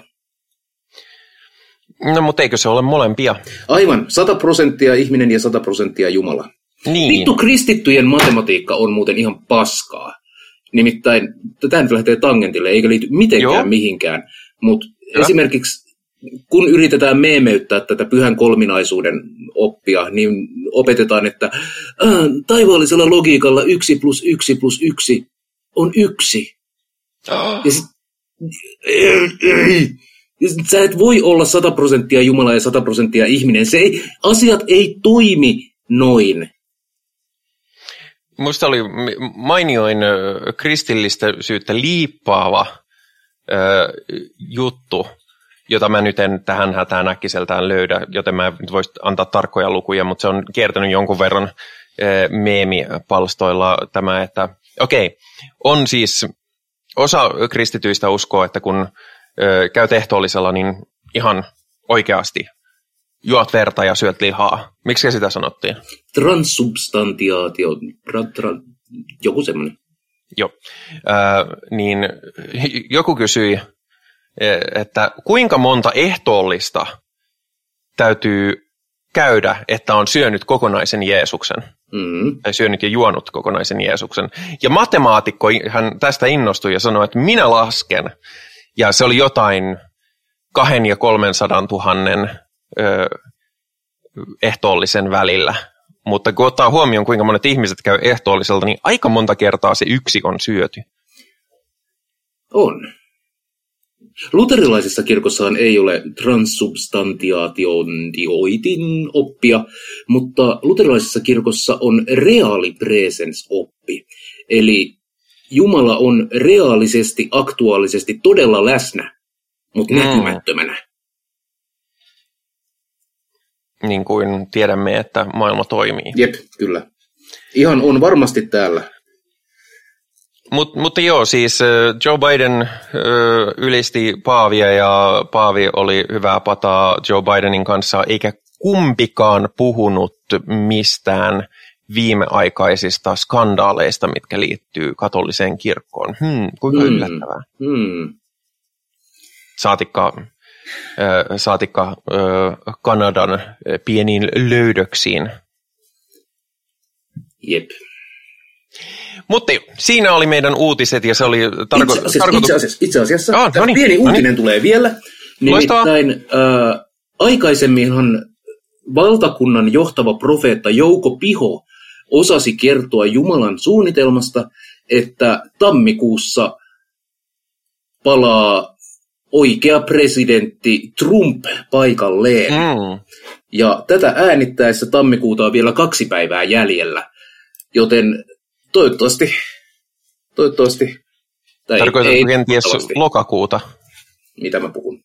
Speaker 2: No mutta eikö se ole molempia?
Speaker 3: Aivan, 100 prosenttia ihminen ja 100 prosenttia Jumala.
Speaker 2: Niin.
Speaker 3: Vittu kristittyjen matematiikka on muuten ihan paskaa. Nimittäin, tämä nyt lähtee tangentille, eikä liity mitenkään Joo. mihinkään, mutta esimerkiksi kun yritetään meemeyttää tätä pyhän kolminaisuuden oppia, niin opetetaan, että äh, taivaallisella logiikalla 1 plus 1 plus 1 on yksi.
Speaker 2: Oh.
Speaker 3: Ja sit, Sä et voi olla 100 prosenttia Jumala ja 100 prosenttia ihminen. Se ei, asiat ei toimi noin.
Speaker 2: Musta oli mainioin kristillistä syyttä liippaava ö, juttu, jota mä nyt en tähän hätään äkkiseltään löydä, joten mä nyt voisi antaa tarkkoja lukuja, mutta se on kiertänyt jonkun verran ö, meemipalstoilla tämä, että okei, okay, on siis osa kristityistä uskoo, että kun ö, käy ehtoollisella, niin ihan oikeasti juot verta ja syöt lihaa. Miksi sitä sanottiin?
Speaker 3: Transsubstantiaatio, tra, tra, joku semmoinen.
Speaker 2: Joo. Äh, niin joku kysyi, että kuinka monta ehtoollista täytyy käydä, että on syönyt kokonaisen Jeesuksen. Mm. Tai syönyt ja juonut kokonaisen Jeesuksen. Ja matemaatikko hän tästä innostui ja sanoi, että minä lasken. Ja se oli jotain kahden ja kolmen sadan tuhannen ö, ehtoollisen välillä. Mutta kun ottaa huomioon, kuinka monet ihmiset käy ehtoolliselta, niin aika monta kertaa se yksi on syöty.
Speaker 3: On. Luterilaisessa kirkossahan ei ole transsubstantiaatiointioitin oppia, mutta luterilaisessa kirkossa on reaalipresens-oppi. Eli Jumala on reaalisesti, aktuaalisesti todella läsnä, mutta mm. näkymättömänä
Speaker 2: niin kuin tiedämme, että maailma toimii.
Speaker 3: Jep, kyllä. Ihan on varmasti täällä.
Speaker 2: Mut, mutta joo, siis Joe Biden ylisti Paavia ja Paavi oli hyvää pataa Joe Bidenin kanssa, eikä kumpikaan puhunut mistään viimeaikaisista skandaaleista, mitkä liittyy katoliseen kirkkoon. Hmm, kuinka hmm. yllättävää. Hmm. Saatikka saatikka Kanadan pieniin löydöksiin.
Speaker 3: Jep.
Speaker 2: Mutta siinä oli meidän uutiset ja se oli tarko- itse asiassa,
Speaker 3: tarkoitus... Itse asiassa, itse asiassa ah, no niin, pieni no niin. uutinen tulee vielä. Nimittäin äh, aikaisemminhan valtakunnan johtava profeetta Jouko Piho osasi kertoa Jumalan suunnitelmasta, että tammikuussa palaa oikea presidentti Trump paikalleen. Mm. Ja tätä äänittäessä tammikuuta on vielä kaksi päivää jäljellä. Joten toivottavasti, toivottavasti,
Speaker 2: tai Tarkoitatko ei, kenties lokakuuta?
Speaker 3: Mitä mä puhun?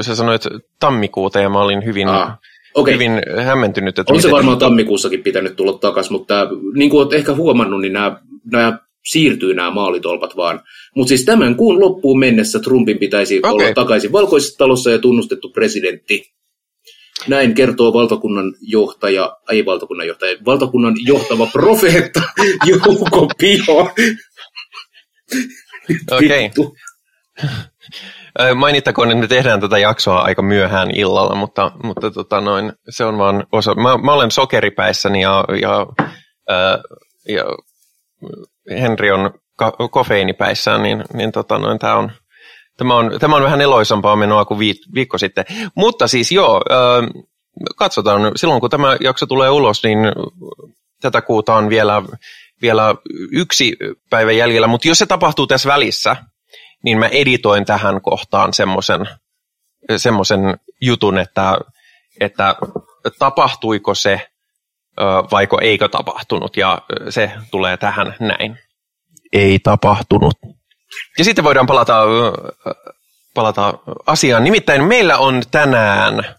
Speaker 2: Sä sanoit tammikuuta ja mä olin hyvin, ah, okay. hyvin hämmentynyt. Että
Speaker 3: on se varmaan tammikuussakin pitänyt tulla takaisin, mutta niin kuin olet ehkä huomannut, niin nämä, nämä siirtyy nämä maalitolpat vaan. Mutta siis tämän kuun loppuun mennessä Trumpin pitäisi okay. olla takaisin valkoisessa talossa ja tunnustettu presidentti. Näin kertoo valtakunnan johtaja, ei valtakunnan johtaja, valtakunnan johtava (laughs) profeetta Jouko Piho.
Speaker 2: Okei. Okay. Mainittakoon, että me tehdään tätä jaksoa aika myöhään illalla, mutta, mutta tota noin, se on vaan osa. Mä, mä olen sokeripäissäni ja, ja, ja, ja Henri on ka- kofeiinipäissään, niin, niin tota noin, tämä on, tämä on, tämä on vähän eloisampaa menoa kuin viikko sitten. Mutta siis joo, äh, katsotaan, silloin kun tämä jakso tulee ulos, niin tätä kuuta on vielä, vielä yksi päivä jäljellä, mutta jos se tapahtuu tässä välissä, niin mä editoin tähän kohtaan semmoisen semmoisen jutun, että, että tapahtuiko se vaiko eikö tapahtunut, ja se tulee tähän näin. Ei tapahtunut. Ja sitten voidaan palata, palata asiaan. Nimittäin meillä on tänään,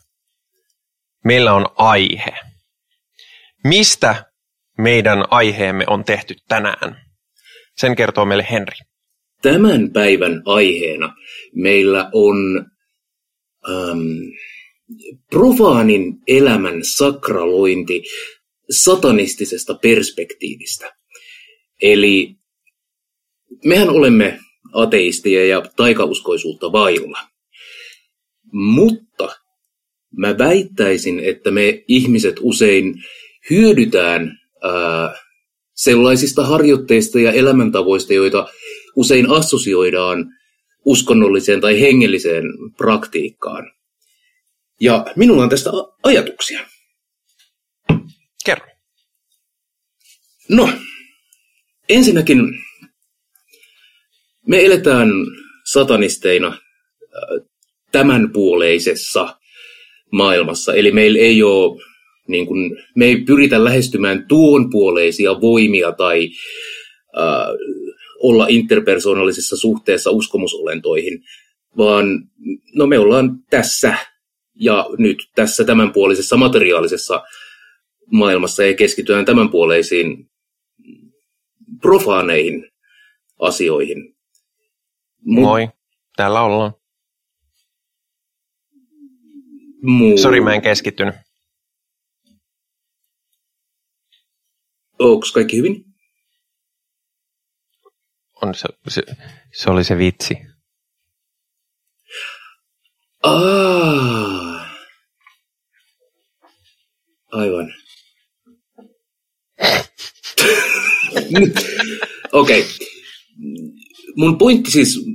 Speaker 2: meillä on aihe. Mistä meidän aiheemme on tehty tänään? Sen kertoo meille Henri.
Speaker 3: Tämän päivän aiheena meillä on ähm, profaanin elämän sakralointi satanistisesta perspektiivistä. Eli mehän olemme ateistia ja taikauskoisuutta vailla. Mutta mä väittäisin, että me ihmiset usein hyödytään ää, sellaisista harjoitteista ja elämäntavoista, joita usein assosioidaan uskonnolliseen tai hengelliseen praktiikkaan. Ja minulla on tästä ajatuksia. No, ensinnäkin me eletään satanisteina tämänpuoleisessa maailmassa. Eli meillä ei ole, niin kuin, me ei pyritä lähestymään tuonpuoleisia voimia tai äh, olla interpersonallisessa suhteessa uskomusolentoihin, vaan no me ollaan tässä ja nyt tässä tämänpuolisessa materiaalisessa maailmassa ja keskitytään tämänpuoleisiin profaaneihin asioihin.
Speaker 2: Mut, Moi, täällä ollaan.
Speaker 3: Muu...
Speaker 2: Sori, mä en keskittynyt.
Speaker 3: Onko kaikki hyvin?
Speaker 2: On se, se, se oli se vitsi.
Speaker 3: Ah. Aivan. (laughs) Okei. Okay. Mun pointti siis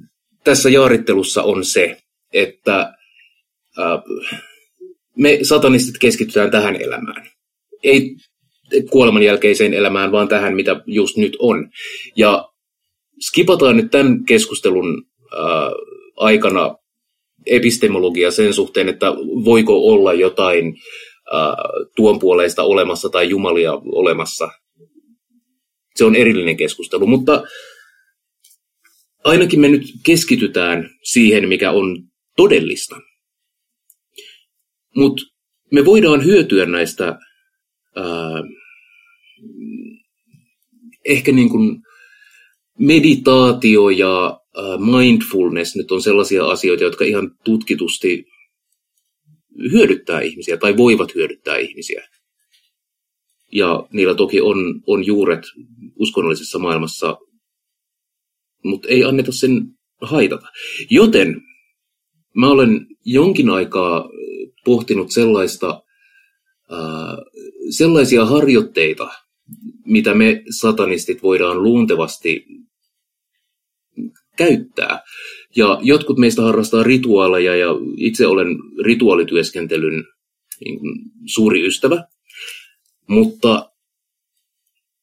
Speaker 3: tässä jaarittelussa on se, että äh, me satanistit keskitytään tähän elämään. Ei kuoleman jälkeiseen elämään, vaan tähän, mitä just nyt on. Ja skipataan nyt tämän keskustelun äh, aikana epistemologia sen suhteen, että voiko olla jotain äh, tuon puoleista olemassa tai jumalia olemassa. Se on erillinen keskustelu, mutta ainakin me nyt keskitytään siihen, mikä on todellista. Mutta me voidaan hyötyä näistä ää, ehkä niin kuin meditaatio ja mindfulness nyt on sellaisia asioita, jotka ihan tutkitusti hyödyttää ihmisiä tai voivat hyödyttää ihmisiä. Ja niillä toki on, on juuret uskonnollisessa maailmassa, mutta ei anneta sen haitata. Joten mä olen jonkin aikaa pohtinut sellaista, äh, sellaisia harjoitteita, mitä me satanistit voidaan luontevasti käyttää. Ja jotkut meistä harrastaa rituaaleja ja itse olen rituaalityöskentelyn niin kuin, suuri ystävä. Mutta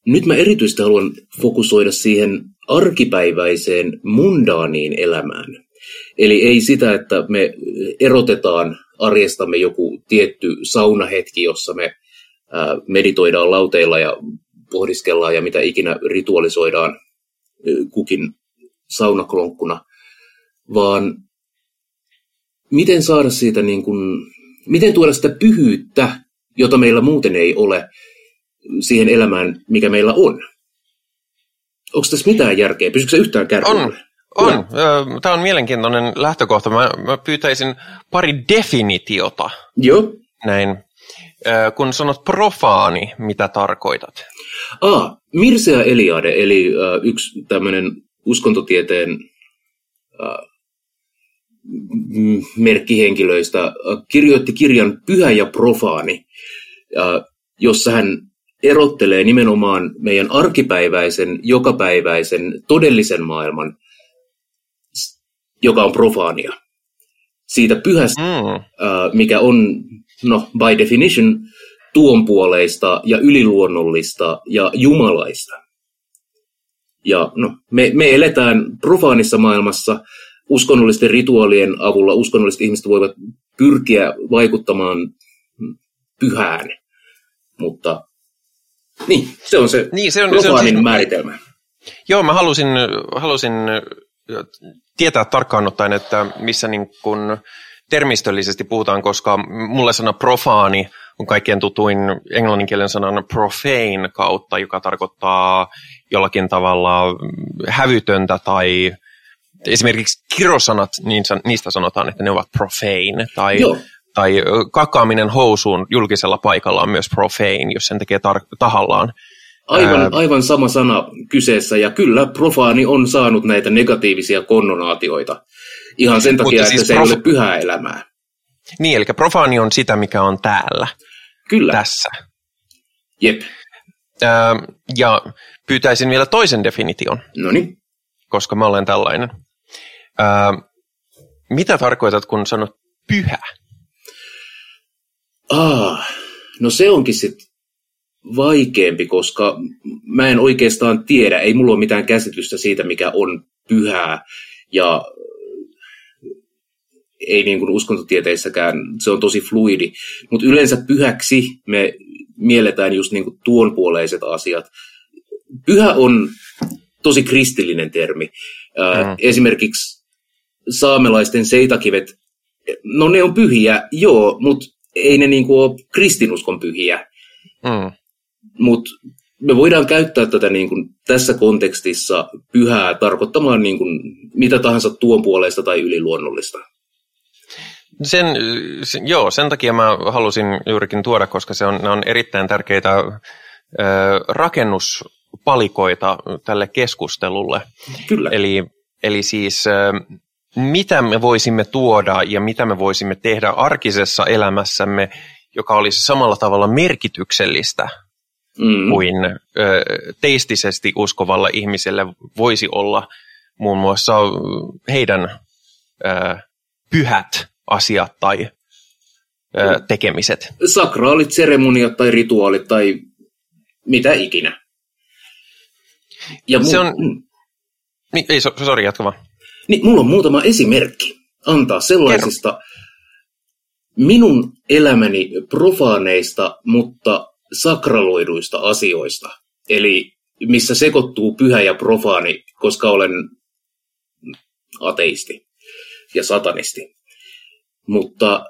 Speaker 3: nyt mä erityisesti haluan fokusoida siihen arkipäiväiseen mundaaniin elämään. Eli ei sitä, että me erotetaan arjestamme joku tietty saunahetki, jossa me meditoidaan lauteilla ja pohdiskellaan ja mitä ikinä ritualisoidaan kukin saunakronkkuna, vaan miten saada siitä niin kuin, miten tuoda sitä pyhyyttä, jota meillä muuten ei ole, siihen elämään, mikä meillä on. Onko tässä mitään järkeä? Pysyykö se yhtään kärryllä?
Speaker 2: On. On. Tämä on mielenkiintoinen lähtökohta. Mä, mä pyytäisin pari definitiota.
Speaker 3: Joo.
Speaker 2: Näin. Kun sanot profaani, mitä tarkoitat?
Speaker 3: Ah, Mircea Eliade, eli yksi tämmöinen uskontotieteen äh, merkkihenkilöistä kirjoitti kirjan Pyhä ja profaani, äh, jossa hän erottelee nimenomaan meidän arkipäiväisen, jokapäiväisen, todellisen maailman, joka on profaania. Siitä pyhästä, mm. mikä on, no, by definition, tuonpuoleista ja yliluonnollista ja jumalaista. Ja no, me, me eletään profaanissa maailmassa uskonnollisten rituaalien avulla. Uskonnolliset ihmiset voivat pyrkiä vaikuttamaan pyhään, mutta niin, se on se, niin, se on, se on siis, määritelmä.
Speaker 2: Joo, mä halusin, halusin tietää tarkkaan ottaen, että missä niin kun termistöllisesti puhutaan, koska mulle sana profaani on kaikkien tutuin englanninkielen sanan profane kautta, joka tarkoittaa jollakin tavalla hävytöntä tai esimerkiksi kirosanat, niin niistä sanotaan, että ne ovat profane tai, tai kakaaminen housuun julkisella paikalla on myös profane, jos sen tekee tar- tahallaan.
Speaker 3: Aivan, Ää... aivan sama sana kyseessä, ja kyllä profaani on saanut näitä negatiivisia konnonaatioita. Ihan sen takia, Mutta siis että se prof... ei ole pyhää elämää.
Speaker 2: Niin, eli profaani on sitä, mikä on täällä.
Speaker 3: Kyllä.
Speaker 2: Tässä.
Speaker 3: Jep.
Speaker 2: Ää, ja pyytäisin vielä toisen definition.
Speaker 3: No niin.
Speaker 2: Koska mä olen tällainen. Ää, mitä tarkoitat, kun sanot pyhä?
Speaker 3: Ah, no se onkin sitten vaikeampi, koska mä en oikeastaan tiedä, ei mulla ole mitään käsitystä siitä, mikä on pyhää. Ja ei niin kuin uskontotieteissäkään, se on tosi fluidi. Mutta yleensä pyhäksi me mielletään just niin kuin tuonpuoleiset asiat. Pyhä on tosi kristillinen termi. Mm. Esimerkiksi saamelaisten seitakivet, no ne on pyhiä, joo, mutta ei ne niinku ole kristinuskon pyhiä. Mm. Mutta me voidaan käyttää tätä niin kuin tässä kontekstissa pyhää tarkoittamaan niin kuin mitä tahansa tuon puolesta tai yliluonnollista.
Speaker 2: Sen, sen, joo, sen takia mä halusin juurikin tuoda, koska se on, ne on erittäin tärkeitä ö, rakennuspalikoita tälle keskustelulle.
Speaker 3: Kyllä.
Speaker 2: Eli, eli siis ö, mitä me voisimme tuoda ja mitä me voisimme tehdä arkisessa elämässämme, joka olisi samalla tavalla merkityksellistä mm. kuin ö, teistisesti uskovalla ihmiselle voisi olla muun muassa heidän ö, pyhät asiat tai ö, tekemiset.
Speaker 3: Sakraalit, seremoniat tai rituaalit tai mitä ikinä.
Speaker 2: Ja mu- se on... Niin, ei, sori, jatka vaan.
Speaker 3: Niin, mulla on muutama esimerkki antaa sellaisista Kerro. minun elämäni profaaneista, mutta sakraloiduista asioista. Eli missä sekoittuu pyhä ja profaani, koska olen ateisti ja satanisti. Mutta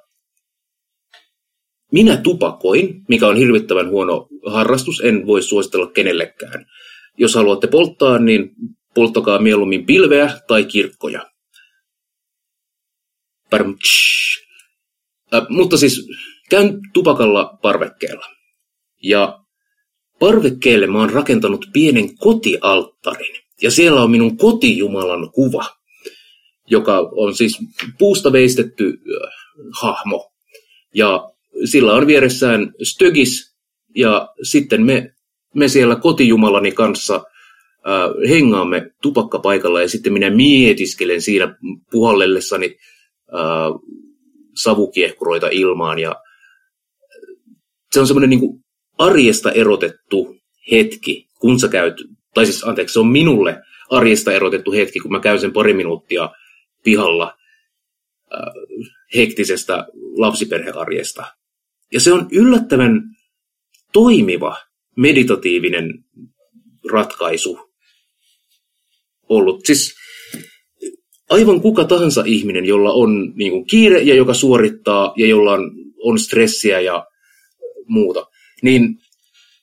Speaker 3: minä tupakoin, mikä on hirvittävän huono harrastus, en voi suositella kenellekään. Jos haluatte polttaa, niin polttakaa mieluummin pilveä tai kirkkoja. Äh, mutta siis käyn tupakalla parvekkeella. Ja parvekkeelle mä oon rakentanut pienen kotialttarin. Ja siellä on minun kotijumalan kuva, joka on siis puusta veistetty äh, hahmo. Ja sillä on vieressään stögis, ja sitten me, me siellä kotijumalani kanssa äh, hengaamme tupakkapaikalla, ja sitten minä mietiskelen siinä puhallellessani äh, savukiehkuroita ilmaan, ja se on semmoinen niin arjesta erotettu hetki, kun sä käyt, tai siis anteeksi, se on minulle arjesta erotettu hetki, kun mä käyn sen pari minuuttia pihalla äh, hektisestä lapsiperhearjesta. Ja se on yllättävän toimiva meditatiivinen ratkaisu ollut. Siis aivan kuka tahansa ihminen, jolla on niin kuin, kiire ja joka suorittaa ja jolla on, on stressiä ja muuta, niin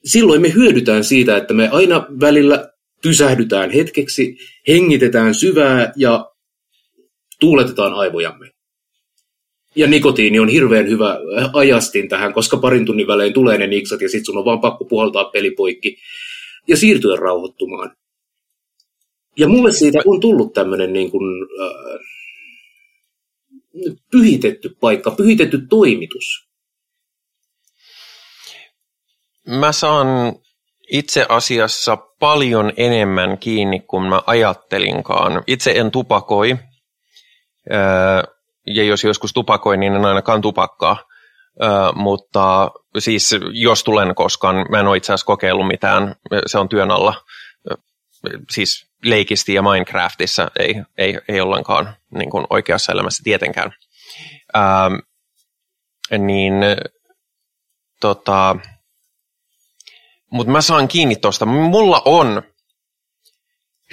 Speaker 3: silloin me hyödytään siitä, että me aina välillä pysähdytään hetkeksi, hengitetään syvää ja tuuletetaan aivojamme. Ja nikotiini on hirveän hyvä ajastin tähän, koska parin tunnin välein tulee ne niksat ja sitten sun on vaan pakko puhaltaa pelipoikki ja siirtyä rauhoittumaan. Ja mulle siitä on tullut tämmöinen niin kuin, äh, pyhitetty paikka, pyhitetty toimitus.
Speaker 2: Mä saan itse asiassa paljon enemmän kiinni kuin mä ajattelinkaan. Itse en tupakoi, ja jos joskus tupakoin, niin en ainakaan tupakkaa. mutta siis jos tulen koskaan, mä en ole itse asiassa kokeillut mitään, se on työn alla. Siis leikisti ja Minecraftissa ei, ei, ei ollenkaan niin kuin oikeassa elämässä tietenkään. Ää, niin tota, mutta mä saan kiinni tuosta. Mulla on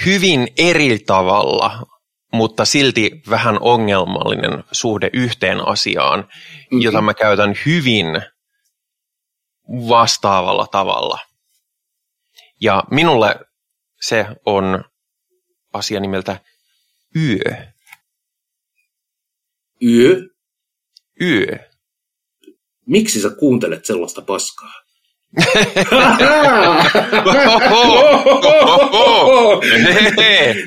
Speaker 2: hyvin eri tavalla, mutta silti vähän ongelmallinen suhde yhteen asiaan, mm-hmm. jota mä käytän hyvin vastaavalla tavalla. Ja minulle se on asia nimeltä yö.
Speaker 3: Yö?
Speaker 2: Yö.
Speaker 3: Miksi sä kuuntelet sellaista paskaa? (laughs)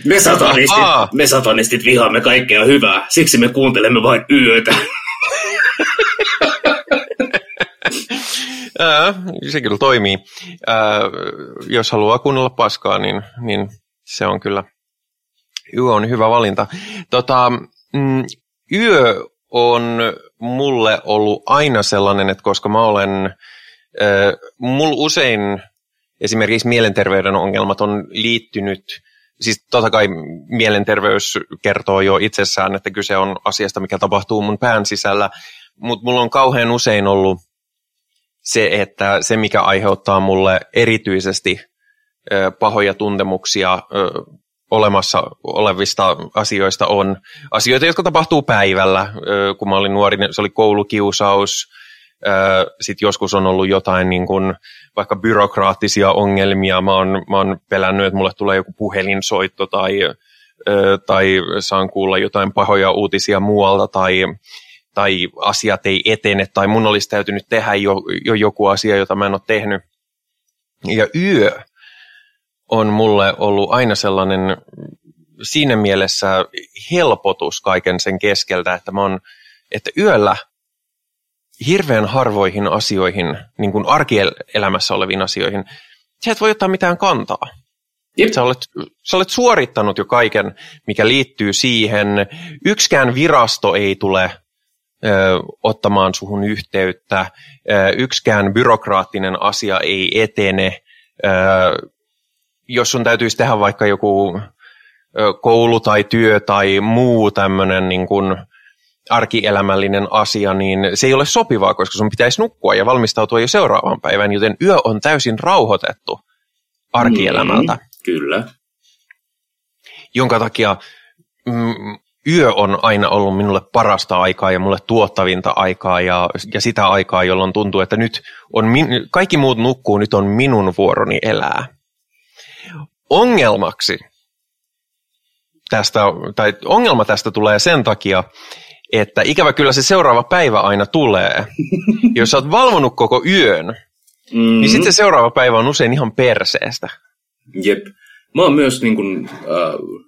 Speaker 3: me, satanistit, me satanistit vihaamme kaikkea hyvää, siksi me kuuntelemme vain yötä.
Speaker 2: Ää, se kyllä toimii. Ää, jos haluaa kuunnella paskaa, niin, niin se on kyllä yö on hyvä valinta. Tota, mm, yö on mulle ollut aina sellainen, että koska mä olen Mulla usein esimerkiksi mielenterveyden ongelmat on liittynyt siis totta kai mielenterveys kertoo jo itsessään, että kyse on asiasta, mikä tapahtuu mun pään sisällä, mutta mulla on kauhean usein ollut se, että se mikä aiheuttaa mulle erityisesti pahoja tuntemuksia olemassa olevista asioista on asioita, jotka tapahtuu päivällä. Kun mä olin nuori, niin se oli koulukiusaus. Sitten joskus on ollut jotain niin kuin, vaikka byrokraattisia ongelmia. Mä oon, mä oon pelännyt, että mulle tulee joku puhelinsoitto tai, tai saan kuulla jotain pahoja uutisia muualta tai, tai asiat ei etene tai mun olisi täytynyt tehdä jo, jo joku asia, jota mä en ole tehnyt. Ja yö on mulle ollut aina sellainen siinä mielessä helpotus kaiken sen keskeltä, että mä oon, että yöllä hirveän harvoihin asioihin, niin kuin arkielämässä oleviin asioihin, sä et voi ottaa mitään kantaa. Jep. Sä, olet, sä olet suorittanut jo kaiken, mikä liittyy siihen. Yksikään virasto ei tule ottamaan suhun yhteyttä. Yksikään byrokraattinen asia ei etene. Jos sun täytyisi tehdä vaikka joku koulu tai työ tai muu tämmöinen niin kuin arkielämällinen asia, niin se ei ole sopivaa, koska sun pitäisi nukkua ja valmistautua jo seuraavaan päivään, joten yö on täysin rauhoitettu arkielämältä. Mm,
Speaker 3: kyllä.
Speaker 2: Jonka takia mm, yö on aina ollut minulle parasta aikaa ja mulle tuottavinta aikaa ja, ja sitä aikaa, jolloin tuntuu, että nyt on min, kaikki muut nukkuu, nyt on minun vuoroni elää ongelmaksi tästä, tai ongelma tästä tulee sen takia, että ikävä kyllä se seuraava päivä aina tulee. Jos sä oot valvonut koko yön, mm-hmm. niin sitten se seuraava päivä on usein ihan perseestä.
Speaker 3: Jep. Mä oon myös niin kun, äh,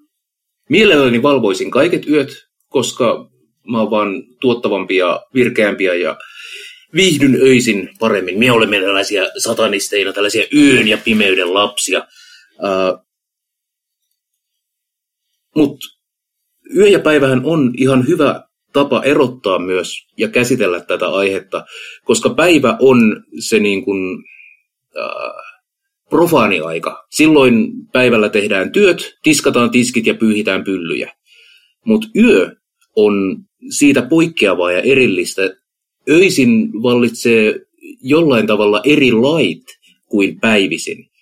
Speaker 3: mielelläni valvoisin kaiket yöt, koska mä oon vaan tuottavampi ja virkeämpi ja viihdyn öisin paremmin. Me olemme tällaisia satanisteina, tällaisia yön ja pimeyden lapsia. Uh, Mutta yö ja päivähän on ihan hyvä tapa erottaa myös ja käsitellä tätä aihetta, koska päivä on se niin kuin, uh, profaani aika. Silloin päivällä tehdään työt, tiskataan tiskit ja pyyhitään pyllyjä. Mutta yö on siitä poikkeavaa ja erillistä. Öisin vallitsee jollain tavalla eri lait kuin päivisin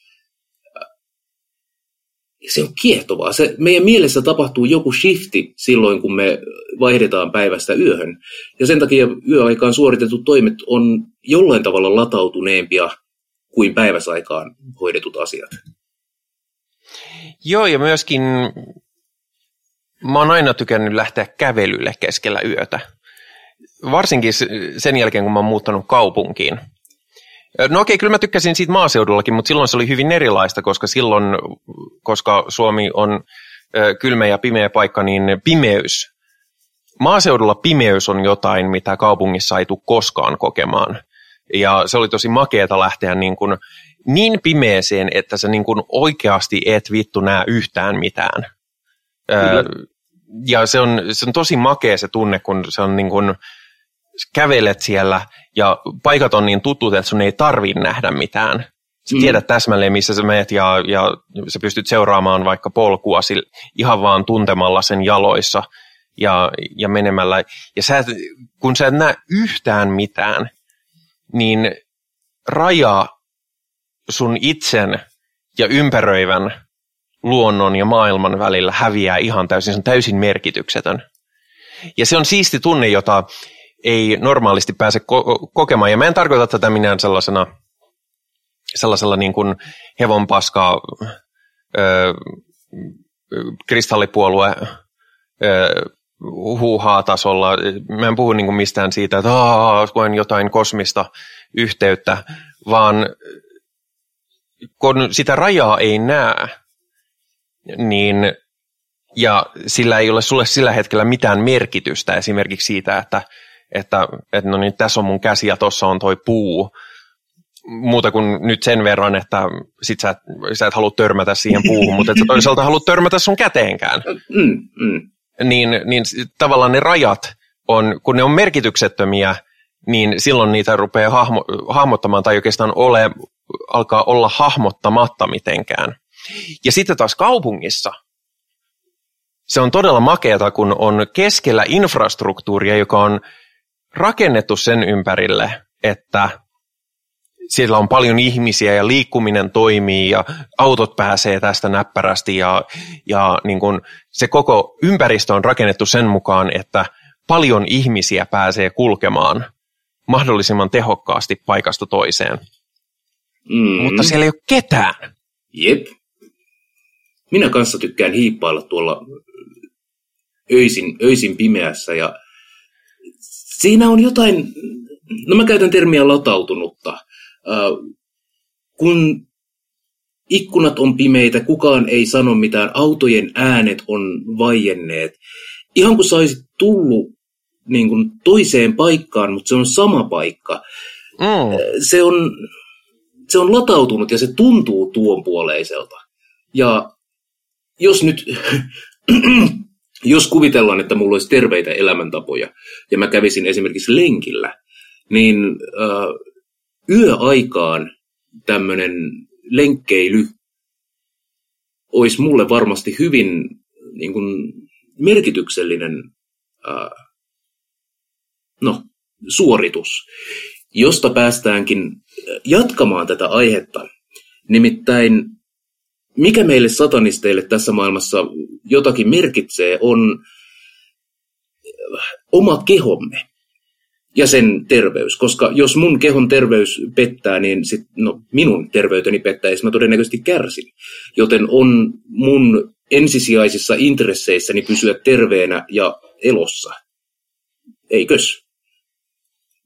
Speaker 3: se on kiehtovaa. Se, meidän mielessä tapahtuu joku shifti silloin, kun me vaihdetaan päivästä yöhön. Ja sen takia yöaikaan suoritetut toimet on jollain tavalla latautuneempia kuin päiväsaikaan hoidetut asiat.
Speaker 2: Joo, ja myöskin mä oon aina tykännyt lähteä kävelylle keskellä yötä. Varsinkin sen jälkeen, kun mä oon muuttanut kaupunkiin. No okei, kyllä mä tykkäsin siitä maaseudullakin, mutta silloin se oli hyvin erilaista, koska silloin, koska Suomi on kylmä ja pimeä paikka, niin pimeys. Maaseudulla pimeys on jotain, mitä kaupungissa ei tule koskaan kokemaan. Ja se oli tosi makeeta lähteä niin, kuin niin pimeeseen, että sä niin kuin oikeasti et vittu näe yhtään mitään. Kyllä. Ja se on, se on tosi makea se tunne, kun se on niin kuin, kävelet siellä ja paikat on niin tutut, että sun ei tarvi nähdä mitään. Sä mm. tiedät täsmälleen, missä sä meet ja, ja sä pystyt seuraamaan vaikka polkua sille, ihan vaan tuntemalla sen jaloissa ja, ja menemällä. Ja sä, kun sä et näe yhtään mitään, niin raja sun itsen ja ympäröivän luonnon ja maailman välillä häviää ihan täysin, se on täysin merkityksetön. Ja se on siisti tunne, jota ei normaalisti pääse ko- kokemaan. Ja mä en tarkoita tätä minään sellaisena, sellaisella niin kuin hevonpaskaa ö, kristallipuolue ö, huuhaa tasolla. Mä en puhu niin kuin mistään siitä, että koen jotain kosmista yhteyttä, vaan kun sitä rajaa ei näe, niin ja sillä ei ole sulle sillä hetkellä mitään merkitystä esimerkiksi siitä, että että, että no niin, tässä on mun käsi ja tuossa on toi puu. Muuta kuin nyt sen verran, että sit sä, sä et halua törmätä siihen puuhun, mutta et sä toisaalta haluat törmätä sun käteenkään. Mm, mm. Niin, niin tavallaan ne rajat, on, kun ne on merkityksettömiä, niin silloin niitä rupeaa hahmo, hahmottamaan tai oikeastaan ole, alkaa olla hahmottamatta mitenkään. Ja sitten taas kaupungissa se on todella makeata, kun on keskellä infrastruktuuria, joka on rakennettu sen ympärille, että siellä on paljon ihmisiä ja liikkuminen toimii ja autot pääsee tästä näppärästi ja, ja niin kun se koko ympäristö on rakennettu sen mukaan, että paljon ihmisiä pääsee kulkemaan mahdollisimman tehokkaasti paikasta toiseen. Mm. Mutta siellä ei ole ketään.
Speaker 3: Jep. Minä kanssa tykkään hiippailla tuolla öisin, öisin pimeässä ja siinä on jotain, no mä käytän termiä latautunutta. Kun ikkunat on pimeitä, kukaan ei sano mitään, autojen äänet on vaienneet. Ihan kuin saisit tullut niin kuin toiseen paikkaan, mutta se on sama paikka. Mm. Se, on, se on latautunut ja se tuntuu tuon puoleiselta. Ja jos nyt, (clears throat) jos kuvitellaan, että mulla olisi terveitä elämäntapoja ja mä kävisin esimerkiksi lenkillä, niin äh, yöaikaan tämmöinen lenkkeily olisi mulle varmasti hyvin niin kuin, merkityksellinen ää, no, suoritus, josta päästäänkin jatkamaan tätä aihetta. Nimittäin mikä meille satanisteille tässä maailmassa jotakin merkitsee, on oma kehomme ja sen terveys. Koska jos mun kehon terveys pettää, niin sit, no, minun terveyteni pettää, ja mä todennäköisesti kärsin. Joten on mun ensisijaisissa intresseissäni pysyä terveenä ja elossa. Eikös?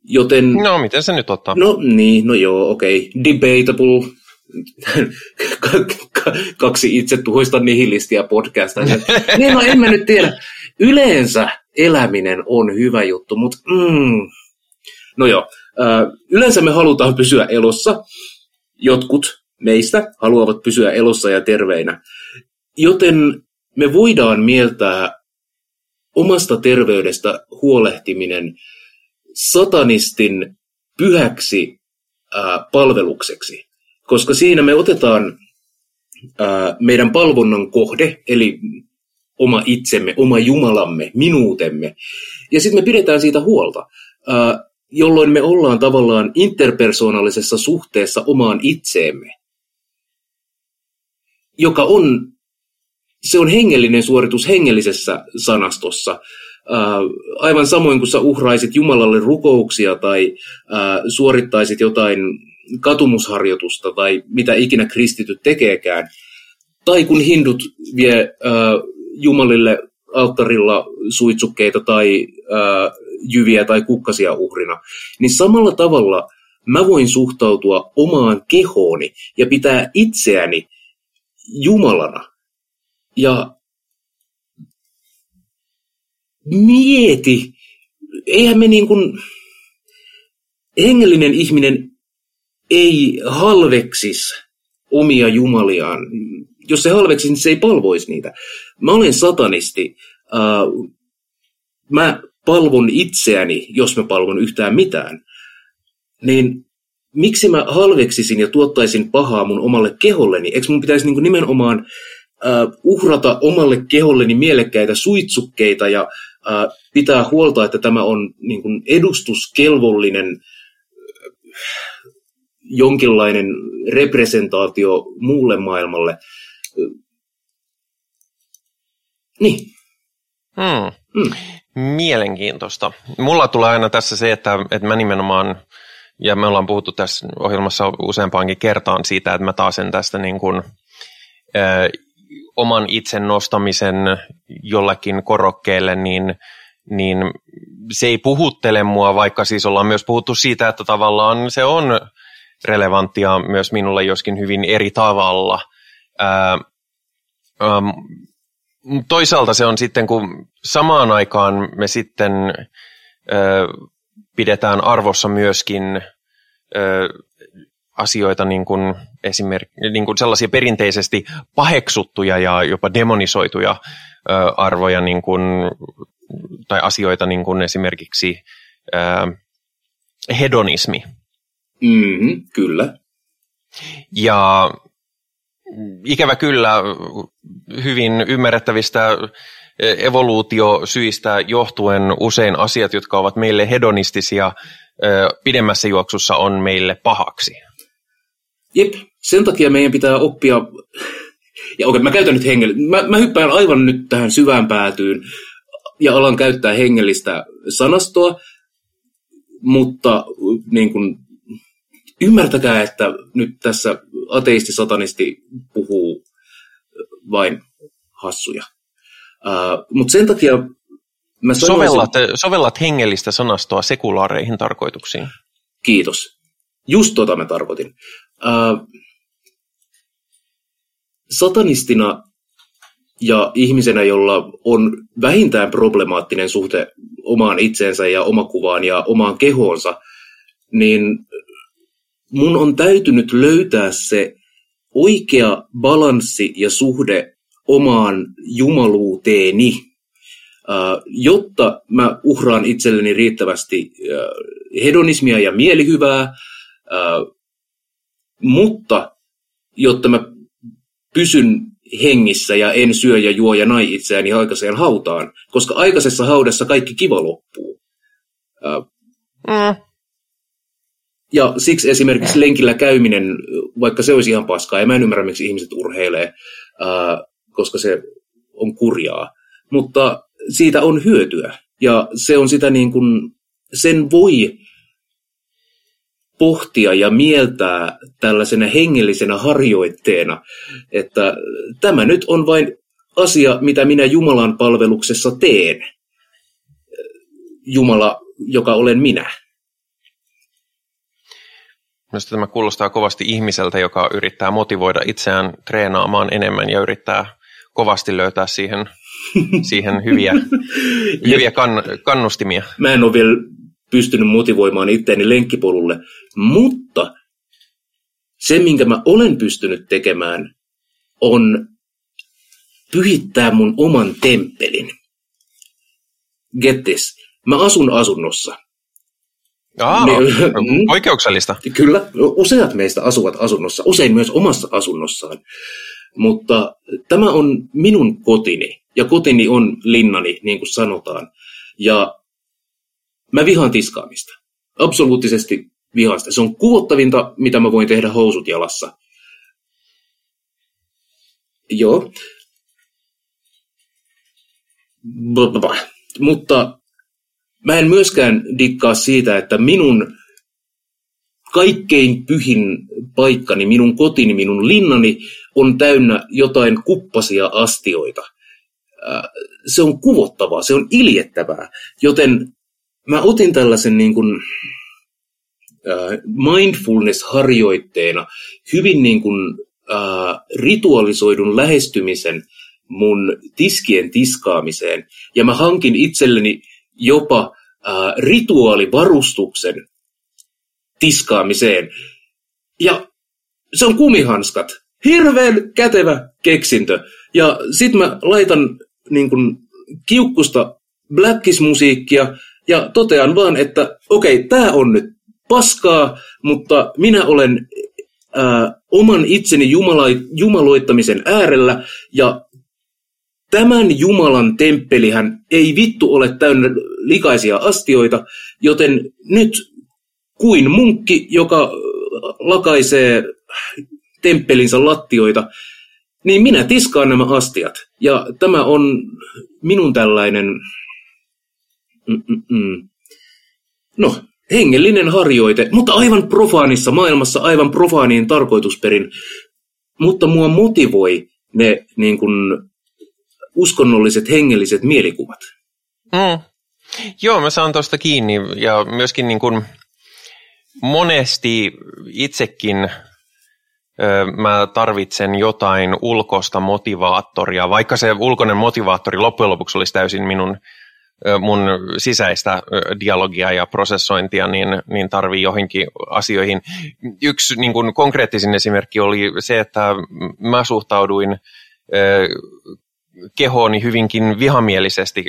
Speaker 3: Joten...
Speaker 2: No, miten se nyt ottaa?
Speaker 3: No niin, no joo, okei. Okay. Debatable. (laughs) Kaksi itse tuhoista nihilistia podcasta. (laughs) niin, no en mä nyt tiedä. Yleensä eläminen on hyvä juttu, mutta mm, no joo, yleensä me halutaan pysyä elossa. Jotkut meistä haluavat pysyä elossa ja terveinä. Joten me voidaan mieltää omasta terveydestä huolehtiminen satanistin pyhäksi ää, palvelukseksi, koska siinä me otetaan ää, meidän palvonnan kohde, eli oma itsemme, oma Jumalamme, minuutemme. Ja sitten me pidetään siitä huolta, jolloin me ollaan tavallaan interpersoonallisessa suhteessa omaan itseemme, joka on, se on hengellinen suoritus hengellisessä sanastossa. Aivan samoin kuin sä uhraisit Jumalalle rukouksia tai suorittaisit jotain katumusharjoitusta tai mitä ikinä kristityt tekeekään, tai kun hindut vie jumalille alttarilla suitsukkeita tai ää, jyviä tai kukkasia uhrina, niin samalla tavalla mä voin suhtautua omaan kehooni ja pitää itseäni Jumalana. Ja mieti, eihän me niin kuin, hengellinen ihminen ei halveksis omia jumaliaan jos se halveksi, niin se ei palvoisi niitä. Mä olen satanisti. Uh, mä palvon itseäni, jos mä palvon yhtään mitään. Niin miksi mä halveksisin ja tuottaisin pahaa mun omalle keholleni? Eikö mun pitäisi niin nimenomaan uh, uhrata omalle keholleni mielekkäitä suitsukkeita ja uh, pitää huolta, että tämä on niin kuin edustuskelvollinen jonkinlainen representaatio muulle maailmalle. Niin.
Speaker 2: Hmm. Hmm. Mielenkiintoista. Mulla tulee aina tässä se, että, että mä nimenomaan, ja me ollaan puhuttu tässä ohjelmassa useampaankin kertaan siitä, että mä taasen tästä niin kuin, ö, oman itsen nostamisen jollekin korokkeelle, niin, niin se ei puhuttele mua, vaikka siis ollaan myös puhuttu siitä, että tavallaan se on relevanttia myös minulle joskin hyvin eri tavalla. Ää, ähm, toisaalta se on sitten, kun samaan aikaan me sitten ö, pidetään arvossa myöskin ö, asioita niin kuin esimerkiksi niin kuin sellaisia perinteisesti paheksuttuja ja jopa demonisoituja ö, arvoja niin kuin, tai asioita niin kuin esimerkiksi ö, hedonismi.
Speaker 3: Mm, kyllä.
Speaker 2: Ja ikävä kyllä hyvin ymmärrettävistä evoluutiosyistä johtuen usein asiat, jotka ovat meille hedonistisia, pidemmässä juoksussa on meille pahaksi.
Speaker 3: Jep, sen takia meidän pitää oppia, ja okei, mä käytän nyt hengel... mä, mä hyppään aivan nyt tähän syvään päätyyn ja alan käyttää hengellistä sanastoa, mutta niin kun, ymmärtäkää, että nyt tässä ateisti-satanisti puhuu vain hassuja. Uh, mutta sen takia
Speaker 2: mä sanoisin... sovellat, sovellat hengellistä sanastoa sekulaareihin tarkoituksiin.
Speaker 3: Kiitos. Just tota mä tarkoitin. Uh, satanistina ja ihmisenä, jolla on vähintään problemaattinen suhte omaan itseensä ja omakuvaan ja omaan kehoonsa, niin mun on täytynyt löytää se oikea balanssi ja suhde omaan jumaluuteeni, jotta mä uhraan itselleni riittävästi hedonismia ja mielihyvää, mutta jotta mä pysyn hengissä ja en syö ja juo ja nai itseäni aikaiseen hautaan, koska aikaisessa haudassa kaikki kiva loppuu. Ja siksi esimerkiksi lenkillä käyminen, vaikka se olisi ihan paskaa, ja mä en ymmärrä, miksi ihmiset urheilee, koska se on kurjaa. Mutta siitä on hyötyä. Ja se on sitä niin kuin, sen voi pohtia ja mieltää tällaisena hengellisenä harjoitteena, että tämä nyt on vain asia, mitä minä Jumalan palveluksessa teen. Jumala, joka olen minä.
Speaker 2: Minusta tämä kuulostaa kovasti ihmiseltä, joka yrittää motivoida itseään treenaamaan enemmän ja yrittää kovasti löytää siihen, (laughs) siihen hyviä, hyviä kann, kannustimia.
Speaker 3: Mä en ole vielä pystynyt motivoimaan itseäni lenkkipolulle, mutta se, minkä mä olen pystynyt tekemään, on pyhittää mun oman temppelin. Get this. Mä asun asunnossa.
Speaker 2: Aa, Me, mm. oikeuksellista.
Speaker 3: Kyllä, useat meistä asuvat asunnossa, usein myös omassa asunnossaan. Mutta tämä on minun kotini, ja kotini on linnani, niin kuin sanotaan. Ja mä vihaan tiskaamista. Absoluuttisesti vihaan sitä. Se on kuvottavinta, mitä mä voin tehdä housut jalassa. Joo. Mutta mä en myöskään dikkaa siitä, että minun kaikkein pyhin paikkani, minun kotini, minun linnani on täynnä jotain kuppasia astioita. Se on kuvottavaa, se on iljettävää, joten mä otin tällaisen niin kuin, mindfulness-harjoitteena hyvin niin kuin, ritualisoidun lähestymisen mun tiskien tiskaamiseen. Ja mä hankin itselleni jopa rituaalivarustuksen tiskaamiseen. Ja se on kumihanskat. Hirveän kätevä keksintö. Ja sit mä laitan niin kun, kiukkusta blackis-musiikkia ja totean vaan, että okei, okay, tämä on nyt paskaa, mutta minä olen ää, oman itseni jumala, jumaloittamisen äärellä ja tämän Jumalan temppelihän ei vittu ole täynnä likaisia astioita, joten nyt kuin munkki, joka lakaisee temppelinsä lattioita, niin minä tiskaan nämä astiat. Ja tämä on minun tällainen, Mm-mm. no, hengellinen harjoite, mutta aivan profaanissa maailmassa, aivan profaaniin tarkoitusperin. Mutta mua motivoi ne niin kuin, uskonnolliset, hengelliset mielikuvat.
Speaker 2: Mm. Joo, mä saan tuosta kiinni ja myöskin niin kuin monesti itsekin ö, mä tarvitsen jotain ulkoista motivaattoria, vaikka se ulkoinen motivaattori loppujen lopuksi olisi täysin minun mun sisäistä dialogia ja prosessointia, niin, niin tarvii johonkin asioihin. Yksi niin kuin konkreettisin esimerkki oli se, että mä suhtauduin kehooni hyvinkin vihamielisesti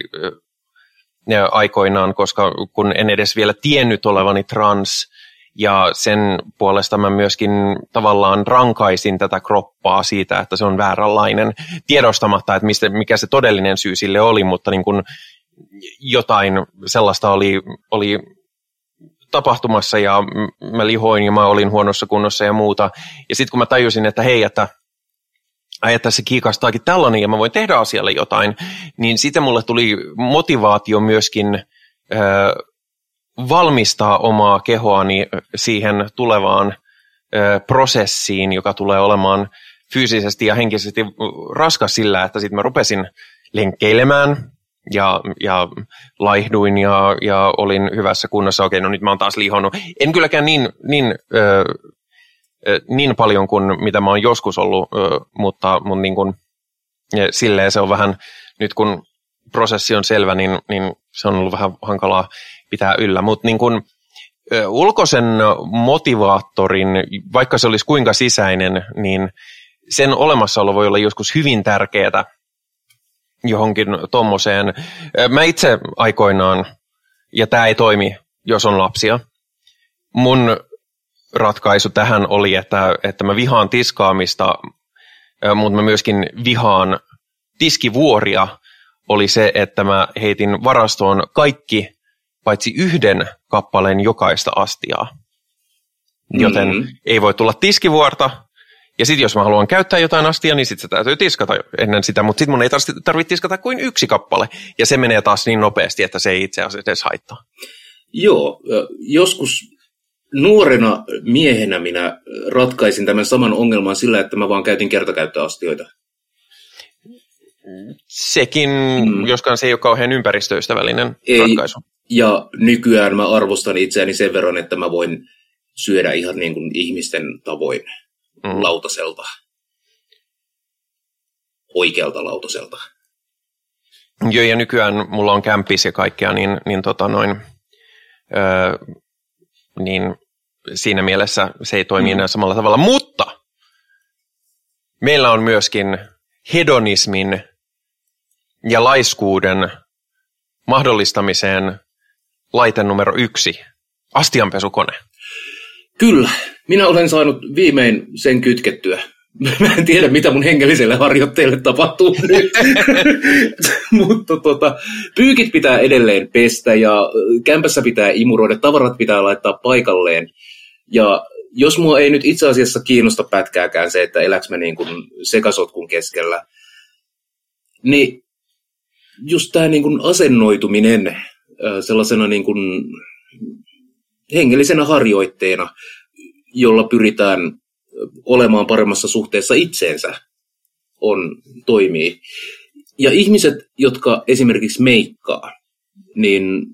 Speaker 2: aikoinaan, koska kun en edes vielä tiennyt olevani trans, ja sen puolesta mä myöskin tavallaan rankaisin tätä kroppaa siitä, että se on vääränlainen, tiedostamatta, että mistä, mikä se todellinen syy sille oli, mutta niin kuin jotain sellaista oli, oli tapahtumassa ja mä lihoin ja mä olin huonossa kunnossa ja muuta. Ja sitten kun mä tajusin, että hei, että että se kiikastaakin tällainen ja mä voin tehdä asialle jotain, niin sitten mulle tuli motivaatio myöskin ö, valmistaa omaa kehoani siihen tulevaan ö, prosessiin, joka tulee olemaan fyysisesti ja henkisesti raskas sillä, että sitten mä rupesin lenkkeilemään ja, ja laihduin ja, ja olin hyvässä kunnossa. Okei, no nyt mä oon taas lihonnut. En kylläkään niin, niin, ö, niin paljon kuin mitä mä oon joskus ollut, mutta, mutta niin kuin, silleen se on vähän, nyt kun prosessi on selvä, niin, niin se on ollut vähän hankalaa pitää yllä. Mutta niin kuin, ulkoisen motivaattorin, vaikka se olisi kuinka sisäinen, niin sen olemassaolo voi olla joskus hyvin tärkeää johonkin tommoseen. Mä itse aikoinaan, ja tämä ei toimi, jos on lapsia, mun ratkaisu tähän oli, että, että mä vihaan tiskaamista, mutta mä myöskin vihaan tiskivuoria, oli se, että mä heitin varastoon kaikki paitsi yhden kappaleen jokaista astiaa. Joten mm-hmm. ei voi tulla tiskivuorta, ja sitten jos mä haluan käyttää jotain astia, niin sitten se täytyy tiskata ennen sitä, mutta sitten mun ei tarvitse tiskata kuin yksi kappale. Ja se menee taas niin nopeasti, että se ei itse asiassa edes haittaa.
Speaker 3: Joo, joskus nuorena miehenä minä ratkaisin tämän saman ongelman sillä, että mä vaan käytin kertakäyttöastioita.
Speaker 2: Sekin, mm. joskaan se ei ole kauhean ympäristöystävällinen ei, ratkaisu.
Speaker 3: Ja nykyään mä arvostan itseäni sen verran, että mä voin syödä ihan niin kuin ihmisten tavoin mm. lautaselta. Oikealta lautaselta.
Speaker 2: Joo, ja nykyään mulla on kämpis ja kaikkea, niin, niin, tota noin, öö, niin siinä mielessä se ei toimi mm. enää samalla tavalla. Mutta meillä on myöskin hedonismin ja laiskuuden mahdollistamiseen laite numero yksi, astianpesukone.
Speaker 3: Kyllä, minä olen saanut viimein sen kytkettyä. (laughs) Mä en tiedä, mitä mun hengelliselle harjoitteelle tapahtuu (laughs) nyt. (laughs) Mutta tota, pyykit pitää edelleen pestä ja kämpässä pitää imuroida, tavarat pitää laittaa paikalleen. Ja jos mua ei nyt itse asiassa kiinnosta pätkääkään se, että eläks mä niin kuin sekasotkun keskellä, niin just tämä niin kuin asennoituminen sellaisena niin kuin hengellisenä harjoitteena, jolla pyritään olemaan paremmassa suhteessa itseensä, on, toimii. Ja ihmiset, jotka esimerkiksi meikkaa, niin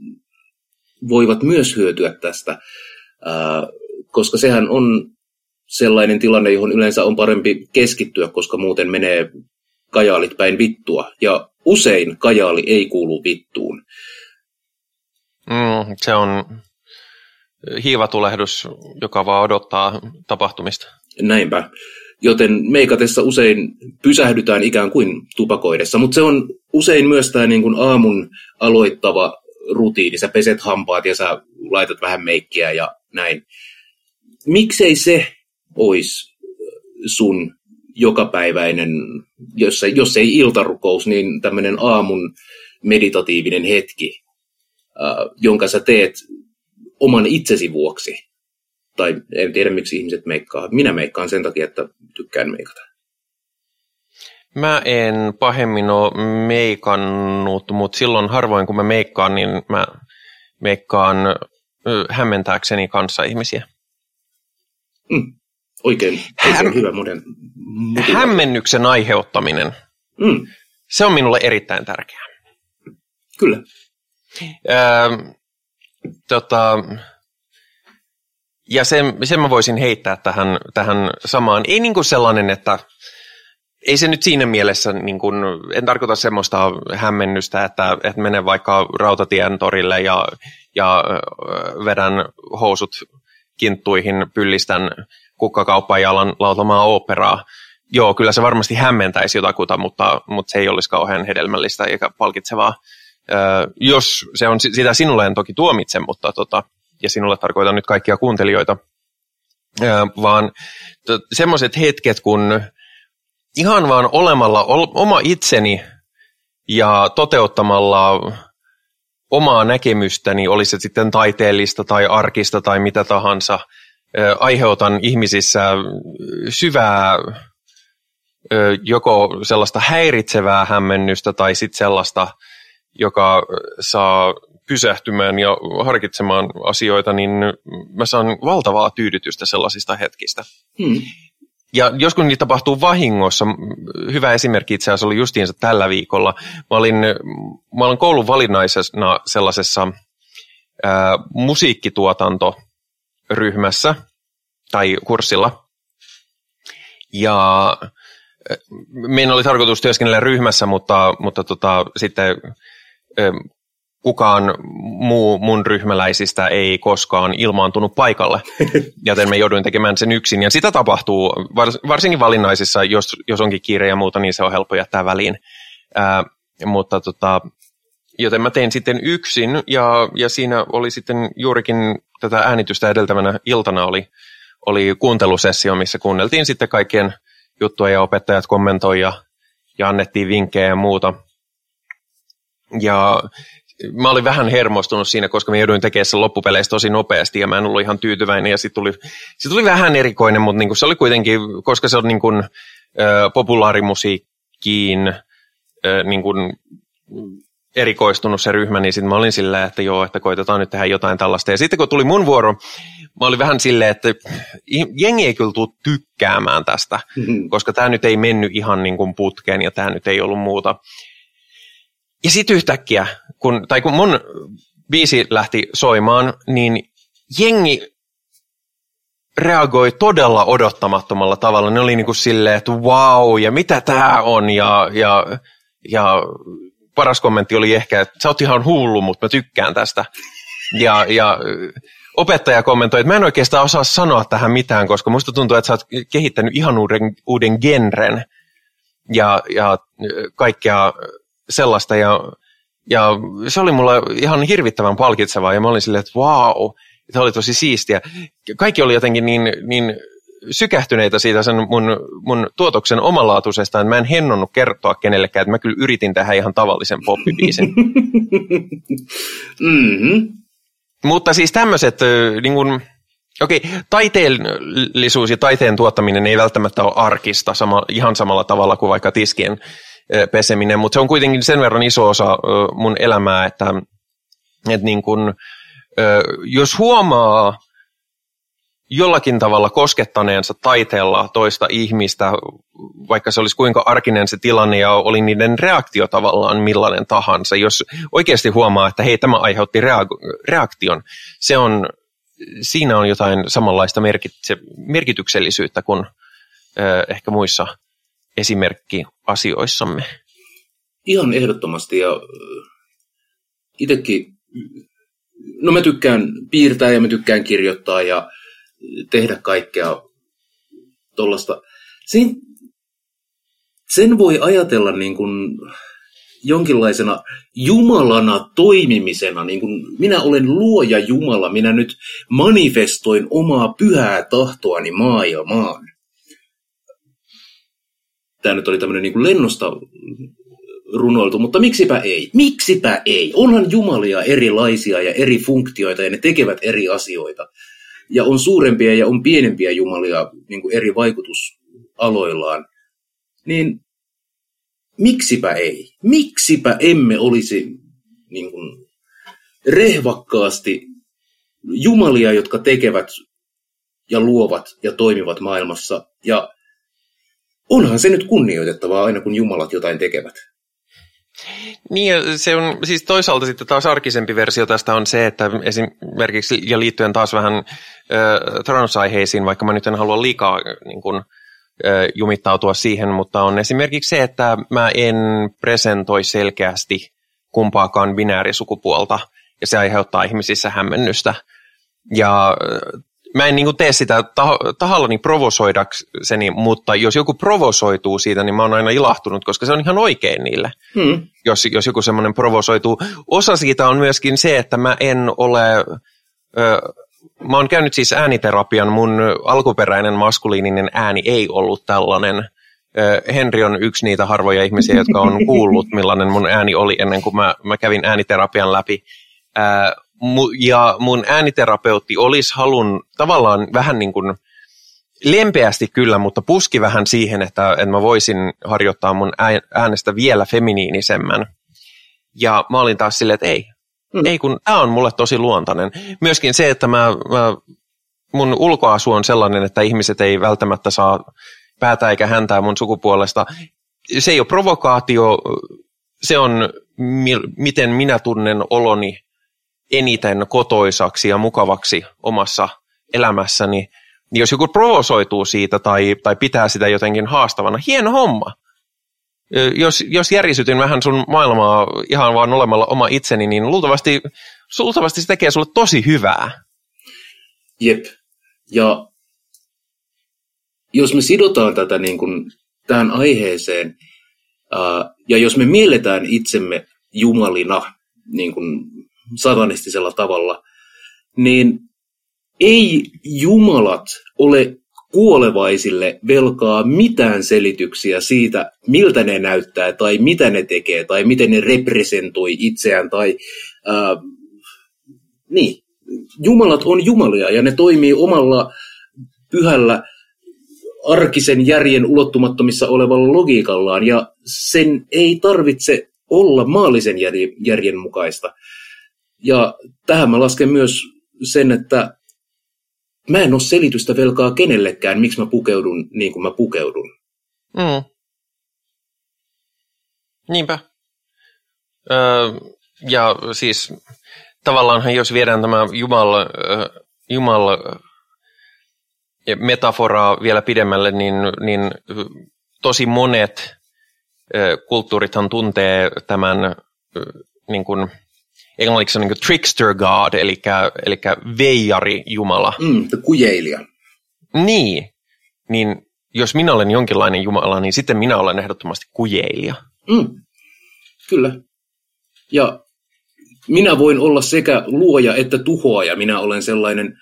Speaker 3: voivat myös hyötyä tästä, koska sehän on sellainen tilanne, johon yleensä on parempi keskittyä, koska muuten menee kajaalit päin vittua. Ja usein kajaali ei kuulu vittuun.
Speaker 2: Mm, se on hiivatulehdus, joka vaan odottaa tapahtumista.
Speaker 3: Näinpä. Joten meikatessa usein pysähdytään ikään kuin tupakoidessa, mutta se on usein myös tämä niin kuin aamun aloittava rutiini. Sä peset hampaat ja sä laitat vähän meikkiä ja näin. Miksei se olisi sun jokapäiväinen, jos, jos ei iltarukous, niin tämmöinen aamun meditatiivinen hetki, jonka sä teet oman itsesi vuoksi. Tai en tiedä, miksi ihmiset meikkaa. Minä meikkaan sen takia, että tykkään meikata.
Speaker 2: Mä en pahemmin ole meikannut, mutta silloin harvoin kun mä meikkaan, niin mä meikkaan hämmentääkseni kanssa ihmisiä.
Speaker 3: Mm, oikein, oikein Häm... hyvä moden.
Speaker 2: Hämmennyksen aiheuttaminen. Mm. Se on minulle erittäin tärkeää.
Speaker 3: Kyllä.
Speaker 2: Öö, tota, ja sen, sen mä voisin heittää tähän, tähän samaan. Ei niin kuin sellainen, että ei se nyt siinä mielessä, niin kuin, en tarkoita semmoista hämmennystä, että, että menen vaikka rautatien torille ja, ja vedän housut kinttuihin, pyllistän kukkakauppaan ja alan lautamaan operaa. Joo, kyllä se varmasti hämmentäisi jotakuta, mutta, mutta se ei olisi kauhean hedelmällistä eikä palkitsevaa jos se on sitä sinulle en toki tuomitse, mutta tota, ja sinulle tarkoitan nyt kaikkia kuuntelijoita, vaan semmoiset hetket, kun ihan vaan olemalla oma itseni ja toteuttamalla omaa näkemystäni, oli se sitten taiteellista tai arkista tai mitä tahansa, aiheutan ihmisissä syvää joko sellaista häiritsevää hämmennystä tai sitten sellaista, joka saa pysähtymään ja harkitsemaan asioita, niin mä saan valtavaa tyydytystä sellaisista hetkistä. Hmm. Ja joskus niitä tapahtuu vahingossa. Hyvä esimerkki itse asiassa oli justiinsa tällä viikolla. Mä olin, mä olin koulun valinnaisena sellaisessa ää, musiikkituotantoryhmässä tai kurssilla. Ja meidän oli tarkoitus työskennellä ryhmässä, mutta, mutta tota, sitten kukaan muu mun ryhmäläisistä ei koskaan ilmaantunut paikalle, (laughs) joten me jouduin tekemään sen yksin. Ja sitä tapahtuu, varsinkin valinnaisissa, jos, jos onkin kiire ja muuta, niin se on helppo jättää väliin. Ää, mutta tota, joten mä tein sitten yksin, ja, ja siinä oli sitten juurikin tätä äänitystä edeltävänä iltana oli, oli kuuntelusessio, missä kuunneltiin sitten kaikkien juttuja ja opettajat kommentoi ja, ja annettiin vinkkejä ja muuta. Ja mä olin vähän hermostunut siinä, koska mä jouduin tekemään sen loppupeleissä tosi nopeasti ja mä en ollut ihan tyytyväinen ja sitten tuli, sit tuli vähän erikoinen, mutta niinku se oli kuitenkin, koska se on niinku, ö, populaarimusiikkiin ö, niinku, erikoistunut se ryhmä, niin sitten mä olin silleen, että joo, että koitetaan nyt tehdä jotain tällaista. Ja sitten kun tuli mun vuoro, mä olin vähän silleen, että jengi ei kyllä tule tykkäämään tästä, mm-hmm. koska tämä nyt ei mennyt ihan niin kuin putkeen ja tämä nyt ei ollut muuta. Ja sitten yhtäkkiä, kun, tai kun mun biisi lähti soimaan, niin jengi reagoi todella odottamattomalla tavalla. Ne oli niin kuin silleen, että wow, ja mitä tämä on, ja, ja, ja paras kommentti oli ehkä, että sä oot ihan hullu, mutta mä tykkään tästä. Ja, ja opettaja kommentoi, että mä en oikeastaan osaa sanoa tähän mitään, koska musta tuntuu, että sä oot kehittänyt ihan uuden, uuden genren ja, ja kaikkea sellaista. Ja, ja se oli mulle ihan hirvittävän palkitsevaa ja mä olin silleen, että wow, se oli tosi siistiä. Kaikki oli jotenkin niin, niin sykähtyneitä siitä sen mun, mun tuotoksen omalaatuisesta, että mä en hennonnut kertoa kenellekään, että mä kyllä yritin tehdä ihan tavallisen poppibiisin. (laughs) mm-hmm. Mutta siis tämmöiset, niin kun, okei, taiteellisuus ja taiteen tuottaminen ei välttämättä ole arkista sama, ihan samalla tavalla kuin vaikka tiskien peseminen, mutta se on kuitenkin sen verran iso osa mun elämää, että, että niin kun, jos huomaa jollakin tavalla koskettaneensa taiteella toista ihmistä, vaikka se olisi kuinka arkinen se tilanne ja oli niiden reaktio tavallaan millainen tahansa. Jos oikeasti huomaa, että hei, tämä aiheutti reaktion, se on, siinä on jotain samanlaista merkitse, merkityksellisyyttä kuin ö, ehkä muissa esimerkkiasioissamme.
Speaker 3: Ihan ehdottomasti ja itsekin, no mä tykkään piirtää ja mä tykkään kirjoittaa ja tehdä kaikkea tuollaista. Sen, sen voi ajatella niin kuin jonkinlaisena Jumalana toimimisena, niin kuin minä olen luoja Jumala, minä nyt manifestoin omaa pyhää tahtoani maailmaan. Tämä nyt oli tämmöinen niin kuin lennosta runoiltu, mutta miksipä ei? Miksipä ei? Onhan jumalia erilaisia ja eri funktioita ja ne tekevät eri asioita ja on suurempia ja on pienempiä jumalia niin kuin eri vaikutusaloillaan, niin miksipä ei? Miksipä emme olisi niin kuin, rehvakkaasti jumalia, jotka tekevät ja luovat ja toimivat maailmassa. Ja onhan se nyt kunnioitettavaa aina, kun jumalat jotain tekevät.
Speaker 2: Niin, se on siis toisaalta sitten taas arkisempi versio tästä on se, että esimerkiksi, ja liittyen taas vähän äh, transaiheisiin, vaikka mä nyt en halua liikaa niin kuin, äh, jumittautua siihen, mutta on esimerkiksi se, että mä en presentoi selkeästi kumpaakaan binäärisukupuolta, ja se aiheuttaa ihmisissä hämmennystä. Ja mä en niin tee sitä tah- tahallani provosoidakseni, mutta jos joku provosoituu siitä, niin mä oon aina ilahtunut, koska se on ihan oikein niille, hmm. jos, jos joku semmoinen provosoituu. Osa siitä on myöskin se, että mä en ole ö, mä oon käynyt siis ääniterapian, mun alkuperäinen maskuliininen ääni ei ollut tällainen. Henri on yksi niitä harvoja ihmisiä, jotka on kuullut, millainen mun ääni oli ennen kuin mä, mä kävin ääniterapian läpi. Ö, ja mun ääniterapeutti olisi halun tavallaan vähän niin kuin lempeästi kyllä, mutta puski vähän siihen, että, että mä voisin harjoittaa mun äänestä vielä feminiinisemmän. Ja mä olin taas silleen, että ei, mm. ei kun tämä on mulle tosi luontainen. Myöskin se, että mä, mä, mun ulkoasu on sellainen, että ihmiset ei välttämättä saa päätä eikä häntää mun sukupuolesta. Se ei ole provokaatio, se on mi- miten minä tunnen oloni eniten kotoisaksi ja mukavaksi omassa elämässäni. Niin jos joku provosoituu siitä tai, tai pitää sitä jotenkin haastavana, hieno homma. Jos, jos järisytyn vähän sun maailmaa ihan vaan olemalla oma itseni, niin luultavasti, luultavasti se tekee sulle tosi hyvää.
Speaker 3: Jep. Ja jos me sidotaan tätä niin kuin tähän aiheeseen, ja jos me mielletään itsemme jumalina niin kuin satanistisella tavalla, niin ei jumalat ole kuolevaisille velkaa mitään selityksiä siitä, miltä ne näyttää tai mitä ne tekee tai miten ne representoi itseään tai ää, niin. Jumalat on jumalia ja ne toimii omalla pyhällä arkisen järjen ulottumattomissa olevalla logiikallaan ja sen ei tarvitse olla maallisen järjen mukaista. Ja tähän mä lasken myös sen, että mä en ole selitystä velkaa kenellekään, miksi mä pukeudun niin kuin mä pukeudun.
Speaker 2: Mm. Niinpä. Öö, ja siis tavallaan jos viedään tämä Jumal, Jumal metaforaa vielä pidemmälle, niin, niin tosi monet kulttuurithan tuntee tämän niin kuin, englanniksi on niin trickster god, eli, eli veijari jumala.
Speaker 3: Mm, kujeilija.
Speaker 2: Niin, niin jos minä olen jonkinlainen jumala, niin sitten minä olen ehdottomasti kujeilija.
Speaker 3: Mm, kyllä. Ja minä voin olla sekä luoja että tuhoaja. Minä olen sellainen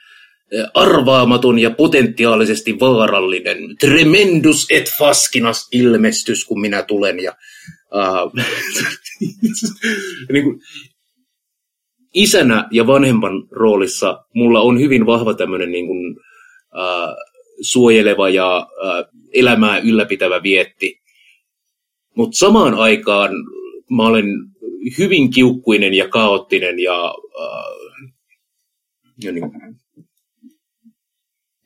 Speaker 3: eh, arvaamaton ja potentiaalisesti vaarallinen tremendus et fascinas ilmestys, kun minä tulen. Ja, uh, (laughs) niin kuin, isänä ja vanhempan roolissa mulla on hyvin vahva tämmöinen niin kuin, äh, suojeleva ja äh, elämää ylläpitävä vietti. Mutta samaan aikaan mä olen hyvin kiukkuinen ja kaoottinen ja, äh, ja niin.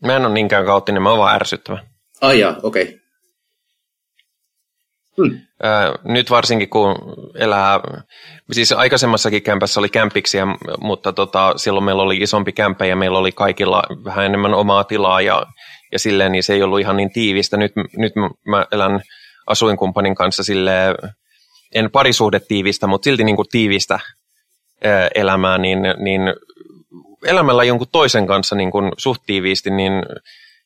Speaker 2: Mä en ole niinkään kaoottinen, mä oon vaan ärsyttävä.
Speaker 3: Ai okei. Okay.
Speaker 2: Hmm. Nyt varsinkin kun elää, siis aikaisemmassakin kämpässä oli kämpiksiä, mutta tota, silloin meillä oli isompi kämpä ja meillä oli kaikilla vähän enemmän omaa tilaa ja, ja silleen, niin se ei ollut ihan niin tiivistä. Nyt, nyt mä elän asuinkumppanin kanssa silleen, en parisuhde tiivistä, mutta silti niin kuin tiivistä elämää, niin, niin elämällä jonkun toisen kanssa niin kuin suht tiiviisti, niin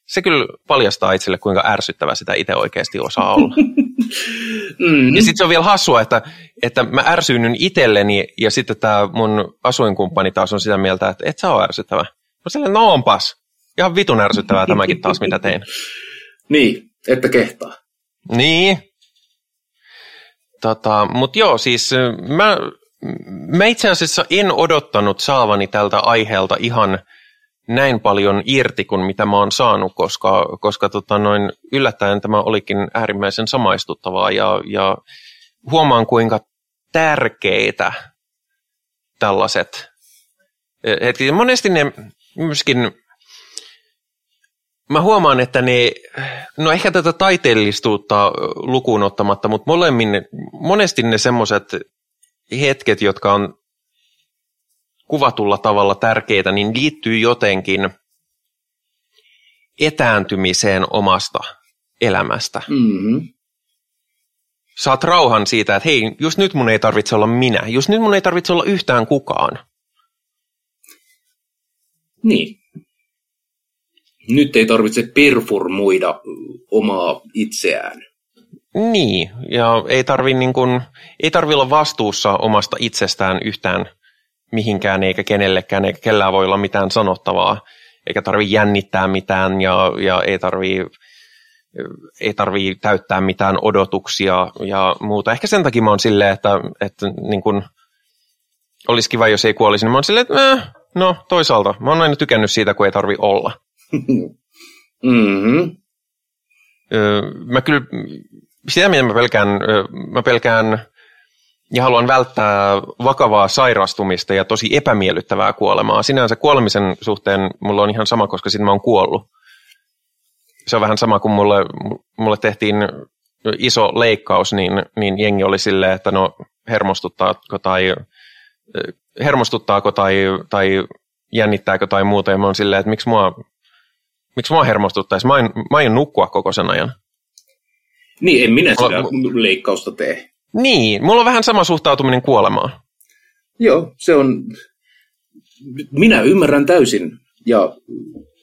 Speaker 2: se kyllä paljastaa itselle, kuinka ärsyttävä sitä itse oikeasti osaa olla. (laughs) mm. Ja sitten se on vielä hassua, että, että mä ärsyynnyn itselleni ja sitten tämä mun asuinkumppani taas on sitä mieltä, että et sä ole ärsyttävä. No silleen, no onpas. Ihan vitun ärsyttävää tämäkin taas, mitä tein. (laughs)
Speaker 3: niin, että kehtaa.
Speaker 2: Niin. Tota, Mutta joo, siis mä, mä itse asiassa en odottanut saavani tältä aiheelta ihan – näin paljon irti kuin mitä mä oon saanut, koska, koska tota noin, yllättäen tämä olikin äärimmäisen samaistuttavaa ja, ja huomaan kuinka tärkeitä tällaiset hetki. Monesti ne myöskin, mä huomaan, että ne, no ehkä tätä taiteellistuutta lukuun ottamatta, mutta molemmin, monesti ne semmoiset hetket, jotka on kuvatulla tavalla tärkeitä, niin liittyy jotenkin etääntymiseen omasta elämästä.
Speaker 3: Mm-hmm.
Speaker 2: Saat rauhan siitä, että hei, just nyt mun ei tarvitse olla minä, just nyt mun ei tarvitse olla yhtään kukaan.
Speaker 3: Niin. Nyt ei tarvitse performoida omaa itseään.
Speaker 2: Niin, ja ei tarvi, niin kun, ei tarvi olla vastuussa omasta itsestään yhtään mihinkään eikä kenellekään, eikä kellään voi olla mitään sanottavaa, eikä tarvi jännittää mitään ja, ja ei tarvi ei tarvii täyttää mitään odotuksia ja muuta. Ehkä sen takia mä oon silleen, että, että niin kun, olisi kiva, jos ei kuolisi, niin mä oon silleen, että äh, no toisaalta, mä oon aina tykännyt siitä, kun ei tarvi olla. (laughs)
Speaker 3: mm-hmm.
Speaker 2: Mä kyllä, sitä mitä mä pelkään, mä pelkään ja haluan välttää vakavaa sairastumista ja tosi epämiellyttävää kuolemaa. Sinänsä kuolemisen suhteen mulla on ihan sama, koska sitten mä oon kuollut. Se on vähän sama kuin mulle, mulle tehtiin iso leikkaus, niin, niin jengi oli silleen, että no hermostuttaako tai, hermostuttaako tai, tai jännittääkö tai muuta. Ja mä oon silleen, että miksi mua, miksi mua hermostuttaisi? Mä aion, mä aion nukkua koko sen ajan.
Speaker 3: Niin, en minä sitä leikkausta tee.
Speaker 2: Niin, mulla on vähän sama suhtautuminen kuolemaan.
Speaker 3: Joo, se on... Minä ymmärrän täysin ja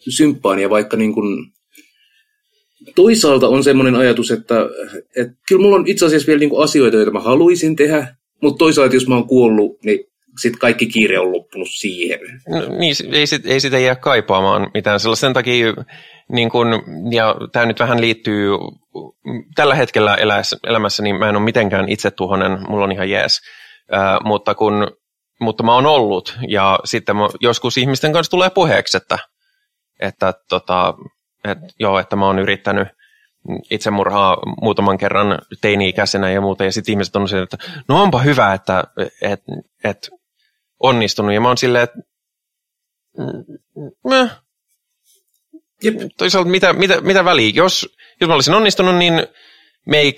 Speaker 3: symppaania, vaikka niin kuin... Toisaalta on semmoinen ajatus, että, että kyllä mulla on itse asiassa vielä niin kuin asioita, joita mä haluaisin tehdä, mutta toisaalta jos mä oon kuollut, niin sitten kaikki kiire on loppunut siihen.
Speaker 2: No, niin, ei, sit, ei sitä jää kaipaamaan mitään sellaista. Sen takia, niin kun, ja tämä nyt vähän liittyy, tällä hetkellä eläessä, elämässä niin mä en ole mitenkään itsetuhonen, mulla on ihan jees. Äh, mutta, kun, mutta mä oon ollut, ja sitten mä, joskus ihmisten kanssa tulee puheeksi, että, että, tota, et, joo, että mä oon yrittänyt itsemurhaa muutaman kerran teini-ikäisenä ja muuta, ja sitten ihmiset on se, että no onpa hyvä, että et, et, onnistunut. Ja mä oon silleen, että mm, Jep. toisaalta mitä, mitä, mitä väliä? Jos, jos mä olisin onnistunut, niin me ei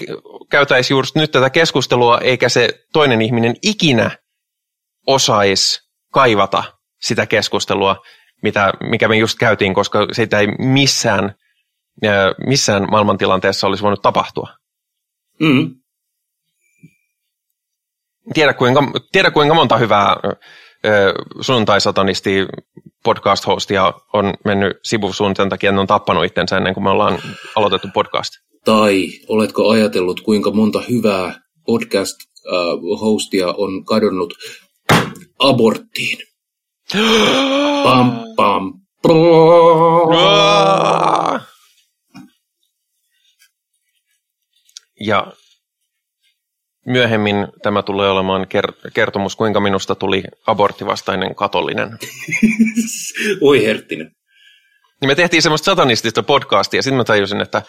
Speaker 2: käytäisi juuri nyt tätä keskustelua, eikä se toinen ihminen ikinä osaisi kaivata sitä keskustelua, mitä, mikä me just käytiin, koska sitä ei missään, missään maailmantilanteessa olisi voinut tapahtua.
Speaker 3: Mm.
Speaker 2: Tiedä kuinka, tiedä kuinka monta hyvää sunnuntai-satanisti podcast-hostia on mennyt sivusuun sen takia, että ne on tappanut itsensä ennen kuin me ollaan aloitettu podcast.
Speaker 3: Tai oletko ajatellut, kuinka monta hyvää podcast-hostia on kadonnut aborttiin? pam, pam,
Speaker 2: ja myöhemmin tämä tulee olemaan kertomus, kuinka minusta tuli aborttivastainen katolinen. (laughs)
Speaker 3: Oi herttinen.
Speaker 2: Niin me tehtiin semmoista satanistista podcastia, ja sitten mä tajusin, että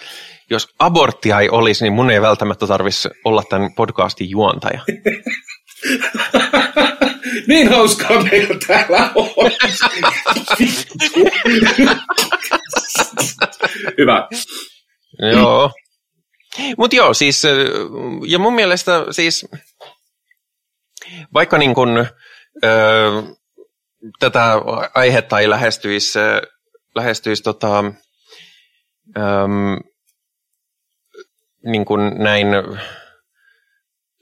Speaker 2: jos aborttia ei olisi, niin mun ei välttämättä tarvitsisi olla tämän podcastin juontaja. (laughs)
Speaker 3: niin hauskaa meillä täällä on. (laughs) Hyvä.
Speaker 2: Joo. Mutta joo, siis, ja mun mielestä siis, vaikka niin kun, ö, tätä aihetta ei lähestyisi, lähestyisi tota, ö, niin kuin näin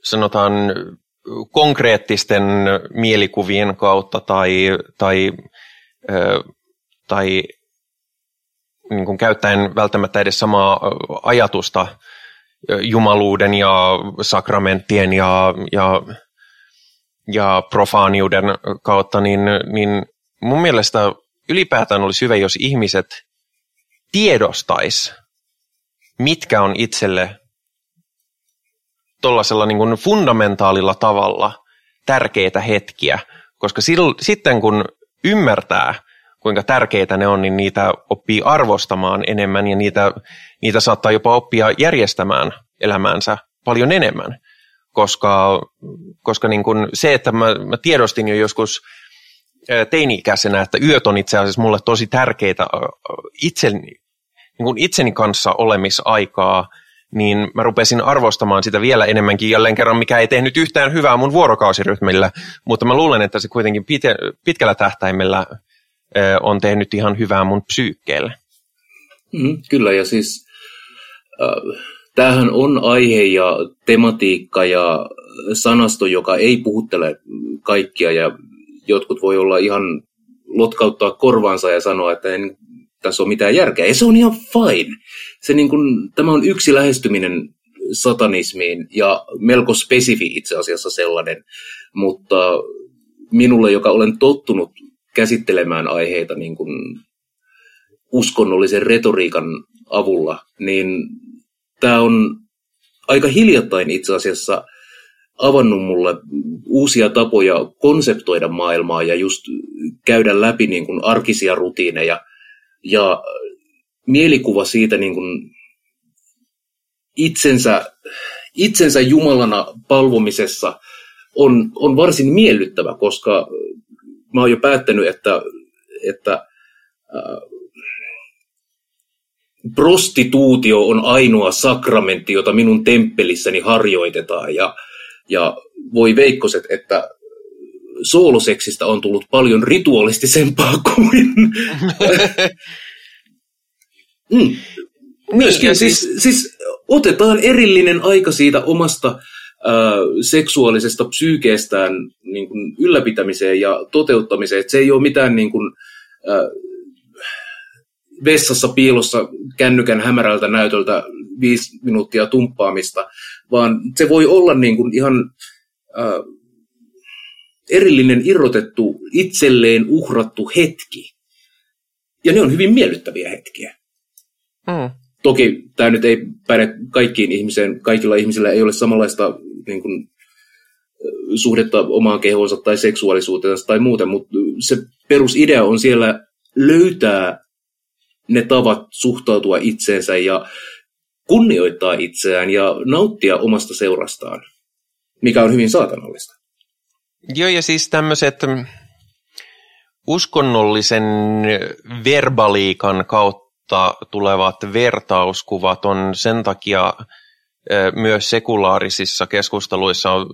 Speaker 2: sanotaan konkreettisten mielikuvien kautta tai, tai, ö, tai niin kuin käyttäen välttämättä edes samaa ajatusta jumaluuden ja sakramenttien ja, ja, ja profaaniuden kautta, niin, niin mun mielestä ylipäätään olisi hyvä, jos ihmiset tiedostais, mitkä on itselle tuollaisella niin fundamentaalilla tavalla tärkeitä hetkiä, koska sil, sitten kun ymmärtää, kuinka tärkeitä ne on, niin niitä oppii arvostamaan enemmän ja niitä, niitä saattaa jopa oppia järjestämään elämäänsä paljon enemmän. Koska, koska niin kuin se, että mä, mä tiedostin jo joskus teini-ikäisenä, että yöt on itse asiassa mulle tosi tärkeitä itseni, niin kuin itseni kanssa olemisaikaa, niin mä rupesin arvostamaan sitä vielä enemmänkin jälleen kerran, mikä ei tehnyt yhtään hyvää mun vuorokausirytmillä, mutta mä luulen, että se kuitenkin pitkällä tähtäimellä on tehnyt ihan hyvää mun psyykkeelle.
Speaker 3: Mm, kyllä, ja siis tämähän on aihe ja tematiikka ja sanasto, joka ei puhuttele kaikkia, ja jotkut voi olla ihan lotkauttaa korvansa ja sanoa, että en tässä ole mitään järkeä. Ja se on ihan fine. Se niin kun, tämä on yksi lähestyminen satanismiin ja melko spesifi itse asiassa sellainen, mutta minulle, joka olen tottunut käsittelemään aiheita niin kuin uskonnollisen retoriikan avulla, niin tämä on aika hiljattain itse asiassa avannut mulle uusia tapoja konseptoida maailmaa ja just käydä läpi niin kuin arkisia rutiineja. Ja mielikuva siitä niin kuin itsensä, itsensä Jumalana palvomisessa on, on varsin miellyttävä, koska mä oon jo päättänyt, että, että äh, prostituutio on ainoa sakramentti, jota minun temppelissäni harjoitetaan. Ja, ja voi veikkoset, että sooloseksistä on tullut paljon ritualistisempaa (laughs) kuin... (laughs) mm. Myöskin niin, siis, siis, siis otetaan erillinen aika siitä omasta äh, seksuaalisesta psyykeestään niin kuin ylläpitämiseen ja toteuttamiseen. Et se ei ole mitään niin kuin, äh, vessassa piilossa kännykän hämärältä näytöltä viisi minuuttia tumppaamista, vaan se voi olla niin kuin ihan äh, erillinen, irrotettu, itselleen uhrattu hetki. Ja ne on hyvin miellyttäviä hetkiä. Mm. Toki tämä nyt ei päde kaikkiin ihmiseen, kaikilla ihmisillä ei ole samanlaista niin kuin, suhdetta omaan kehoonsa tai seksuaalisuutensa tai muuta, mutta se perusidea on siellä löytää ne tavat suhtautua itseensä ja kunnioittaa itseään ja nauttia omasta seurastaan, mikä on hyvin saatanallista.
Speaker 2: Joo, ja siis tämmöiset uskonnollisen verbaliikan kautta tulevat vertauskuvat on sen takia myös sekulaarisissa keskusteluissa on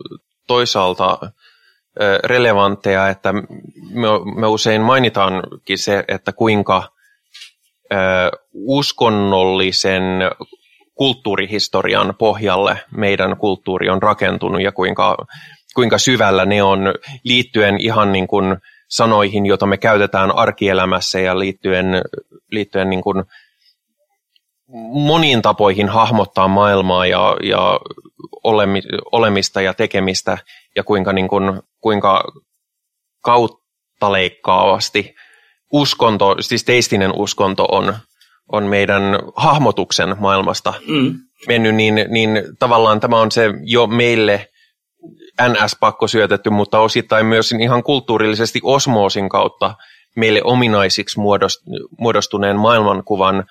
Speaker 2: toisaalta relevantteja, että me, usein mainitaankin se, että kuinka uskonnollisen kulttuurihistorian pohjalle meidän kulttuuri on rakentunut ja kuinka, kuinka syvällä ne on liittyen ihan niin kuin sanoihin, joita me käytetään arkielämässä ja liittyen, liittyen niin kuin moniin tapoihin hahmottaa maailmaa ja, ja olemista ja tekemistä ja kuinka, niin kuin, kuinka kauttaleikkaavasti uskonto, siis teistinen uskonto on, on meidän hahmotuksen maailmasta mm. mennyt, niin, niin tavallaan tämä on se jo meille NS-pakko syötetty, mutta osittain myös ihan kulttuurillisesti osmoosin kautta meille ominaisiksi muodostuneen maailmankuvan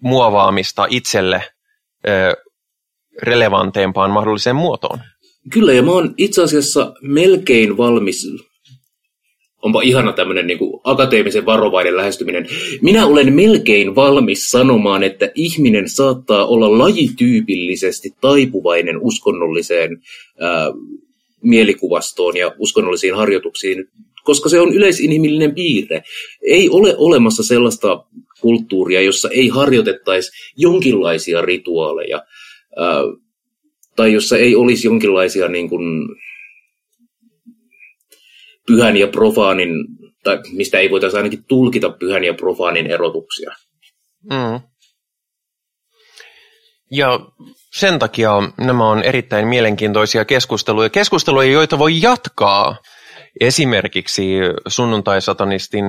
Speaker 2: muovaamista itselle relevanteempaan mahdolliseen muotoon.
Speaker 3: Kyllä, ja mä oon itse asiassa melkein valmis onpa ihana tämmöinen niin kuin akateemisen varovainen lähestyminen. Minä olen melkein valmis sanomaan, että ihminen saattaa olla lajityypillisesti taipuvainen uskonnolliseen ää, mielikuvastoon ja uskonnollisiin harjoituksiin, koska se on yleisinhimillinen piirre. Ei ole olemassa sellaista kulttuuria, jossa ei harjoitettaisi jonkinlaisia rituaaleja, ää, tai jossa ei olisi jonkinlaisia niin kuin, pyhän ja profaanin, tai mistä ei voitaisiin ainakin tulkita pyhän ja profaanin erotuksia. Mm.
Speaker 2: Ja sen takia nämä on erittäin mielenkiintoisia keskusteluja. Keskusteluja, joita voi jatkaa esimerkiksi sunnuntai-satanistin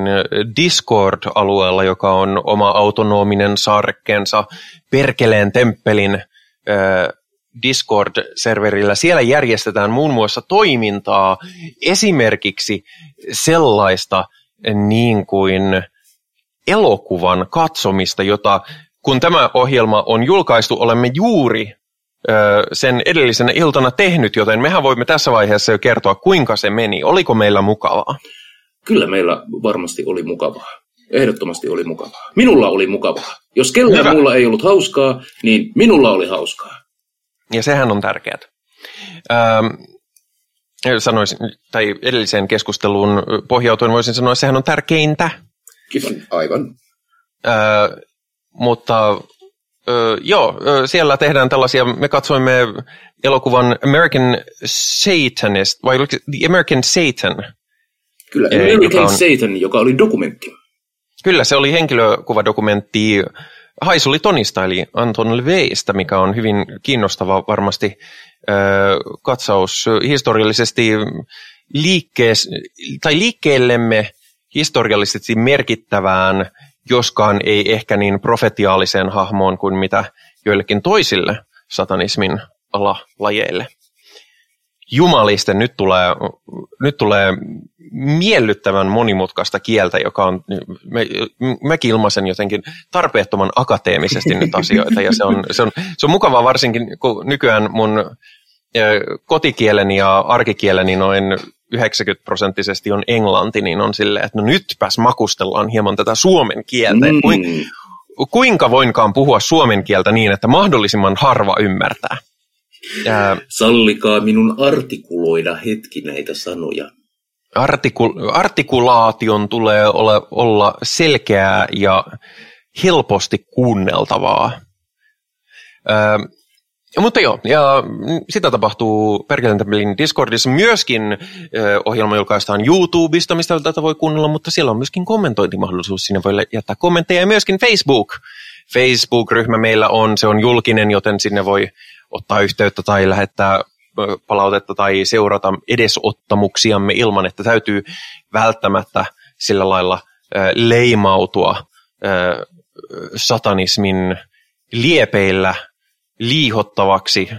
Speaker 2: Discord-alueella, joka on oma autonominen saarekkeensa Perkeleen temppelin Discord-serverillä. Siellä järjestetään muun muassa toimintaa, esimerkiksi sellaista niin kuin elokuvan katsomista, jota kun tämä ohjelma on julkaistu, olemme juuri sen edellisenä iltana tehnyt, joten mehän voimme tässä vaiheessa jo kertoa, kuinka se meni. Oliko meillä mukavaa?
Speaker 3: Kyllä meillä varmasti oli mukavaa. Ehdottomasti oli mukavaa. Minulla oli mukavaa. Jos kellään muulla ei ollut hauskaa, niin minulla oli hauskaa.
Speaker 2: Ja sehän on tärkeää. Ähm, sanoisin, tai edelliseen keskusteluun pohjautuen voisin sanoa, että sehän on tärkeintä.
Speaker 3: Kiitos, aivan.
Speaker 2: Äh, mutta äh, joo, siellä tehdään tällaisia, me katsoimme elokuvan American Satanist, vai oliko The American Satan?
Speaker 3: Kyllä, American joka on, Satan, joka oli dokumentti.
Speaker 2: Kyllä, se oli henkilökuvadokumentti Haisuli Tonista, eli Anton Leveistä, mikä on hyvin kiinnostava varmasti katsaus historiallisesti liikkees, tai liikkeellemme historiallisesti merkittävään, joskaan ei ehkä niin profetiaaliseen hahmoon kuin mitä joillekin toisille satanismin alalajeille. Jumalisten, nyt tulee, nyt tulee miellyttävän monimutkaista kieltä, joka on, mä, mäkin ilmaisen jotenkin tarpeettoman akateemisesti nyt asioita, ja se on, se on, se on mukavaa varsinkin, kun nykyään mun kotikieleni ja arkikieleni noin 90 prosenttisesti on englanti, niin on silleen, että no nytpäs makustellaan hieman tätä suomen kieltä. Mm. kuinka voinkaan puhua suomen kieltä niin, että mahdollisimman harva ymmärtää?
Speaker 3: Ja, Sallikaa minun artikuloida hetki näitä sanoja.
Speaker 2: Artikul- artikulaation tulee ole, olla selkeää ja helposti kuunneltavaa. Ö, mutta joo, ja sitä tapahtuu Perkeleen Discordissa. Myöskin ö, ohjelma julkaistaan YouTubesta, mistä tätä voi kuunnella, mutta siellä on myöskin kommentointimahdollisuus. Sinne voi jättää kommentteja ja myöskin Facebook. Facebook-ryhmä meillä on, se on julkinen, joten sinne voi ottaa yhteyttä tai lähettää palautetta tai seurata edesottamuksiamme ilman, että täytyy välttämättä sillä lailla leimautua satanismin liepeillä – liihottavaksi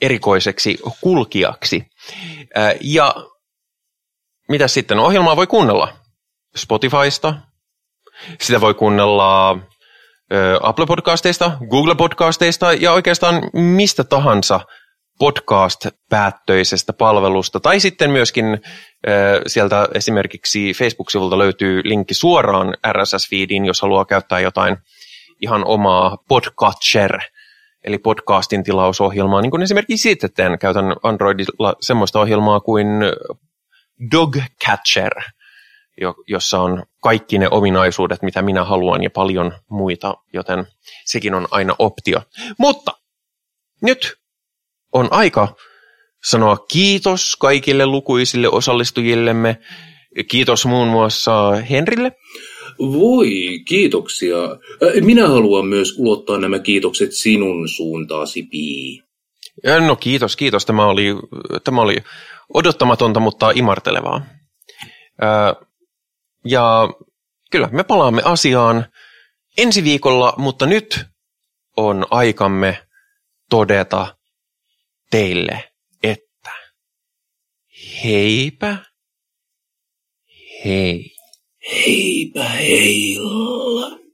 Speaker 2: erikoiseksi kulkijaksi. Ja mitä sitten? Ohjelmaa voi kuunnella Spotifysta, sitä voi kuunnella ö, Apple Podcasteista, Google Podcasteista ja oikeastaan mistä tahansa podcast-päättöisestä palvelusta. Tai sitten myöskin sieltä esimerkiksi Facebook-sivulta löytyy linkki suoraan RSS-feediin, jos haluaa käyttää jotain – ihan omaa podcatcher, eli podcastin tilausohjelmaa, niin kuin esimerkiksi sitten käytän Androidilla semmoista ohjelmaa kuin Dogcatcher, jossa on kaikki ne ominaisuudet, mitä minä haluan ja paljon muita, joten sekin on aina optio. Mutta nyt on aika sanoa kiitos kaikille lukuisille osallistujillemme. Kiitos muun muassa Henrille.
Speaker 3: Voi, kiitoksia. Minä haluan myös ulottaa nämä kiitokset sinun suuntaasi, Pii.
Speaker 2: No kiitos, kiitos. Tämä oli, tämä oli odottamatonta, mutta imartelevaa. Ja kyllä, me palaamme asiaan ensi viikolla, mutta nyt on aikamme todeta teille, että heipä hei.
Speaker 3: Heipä heilaa.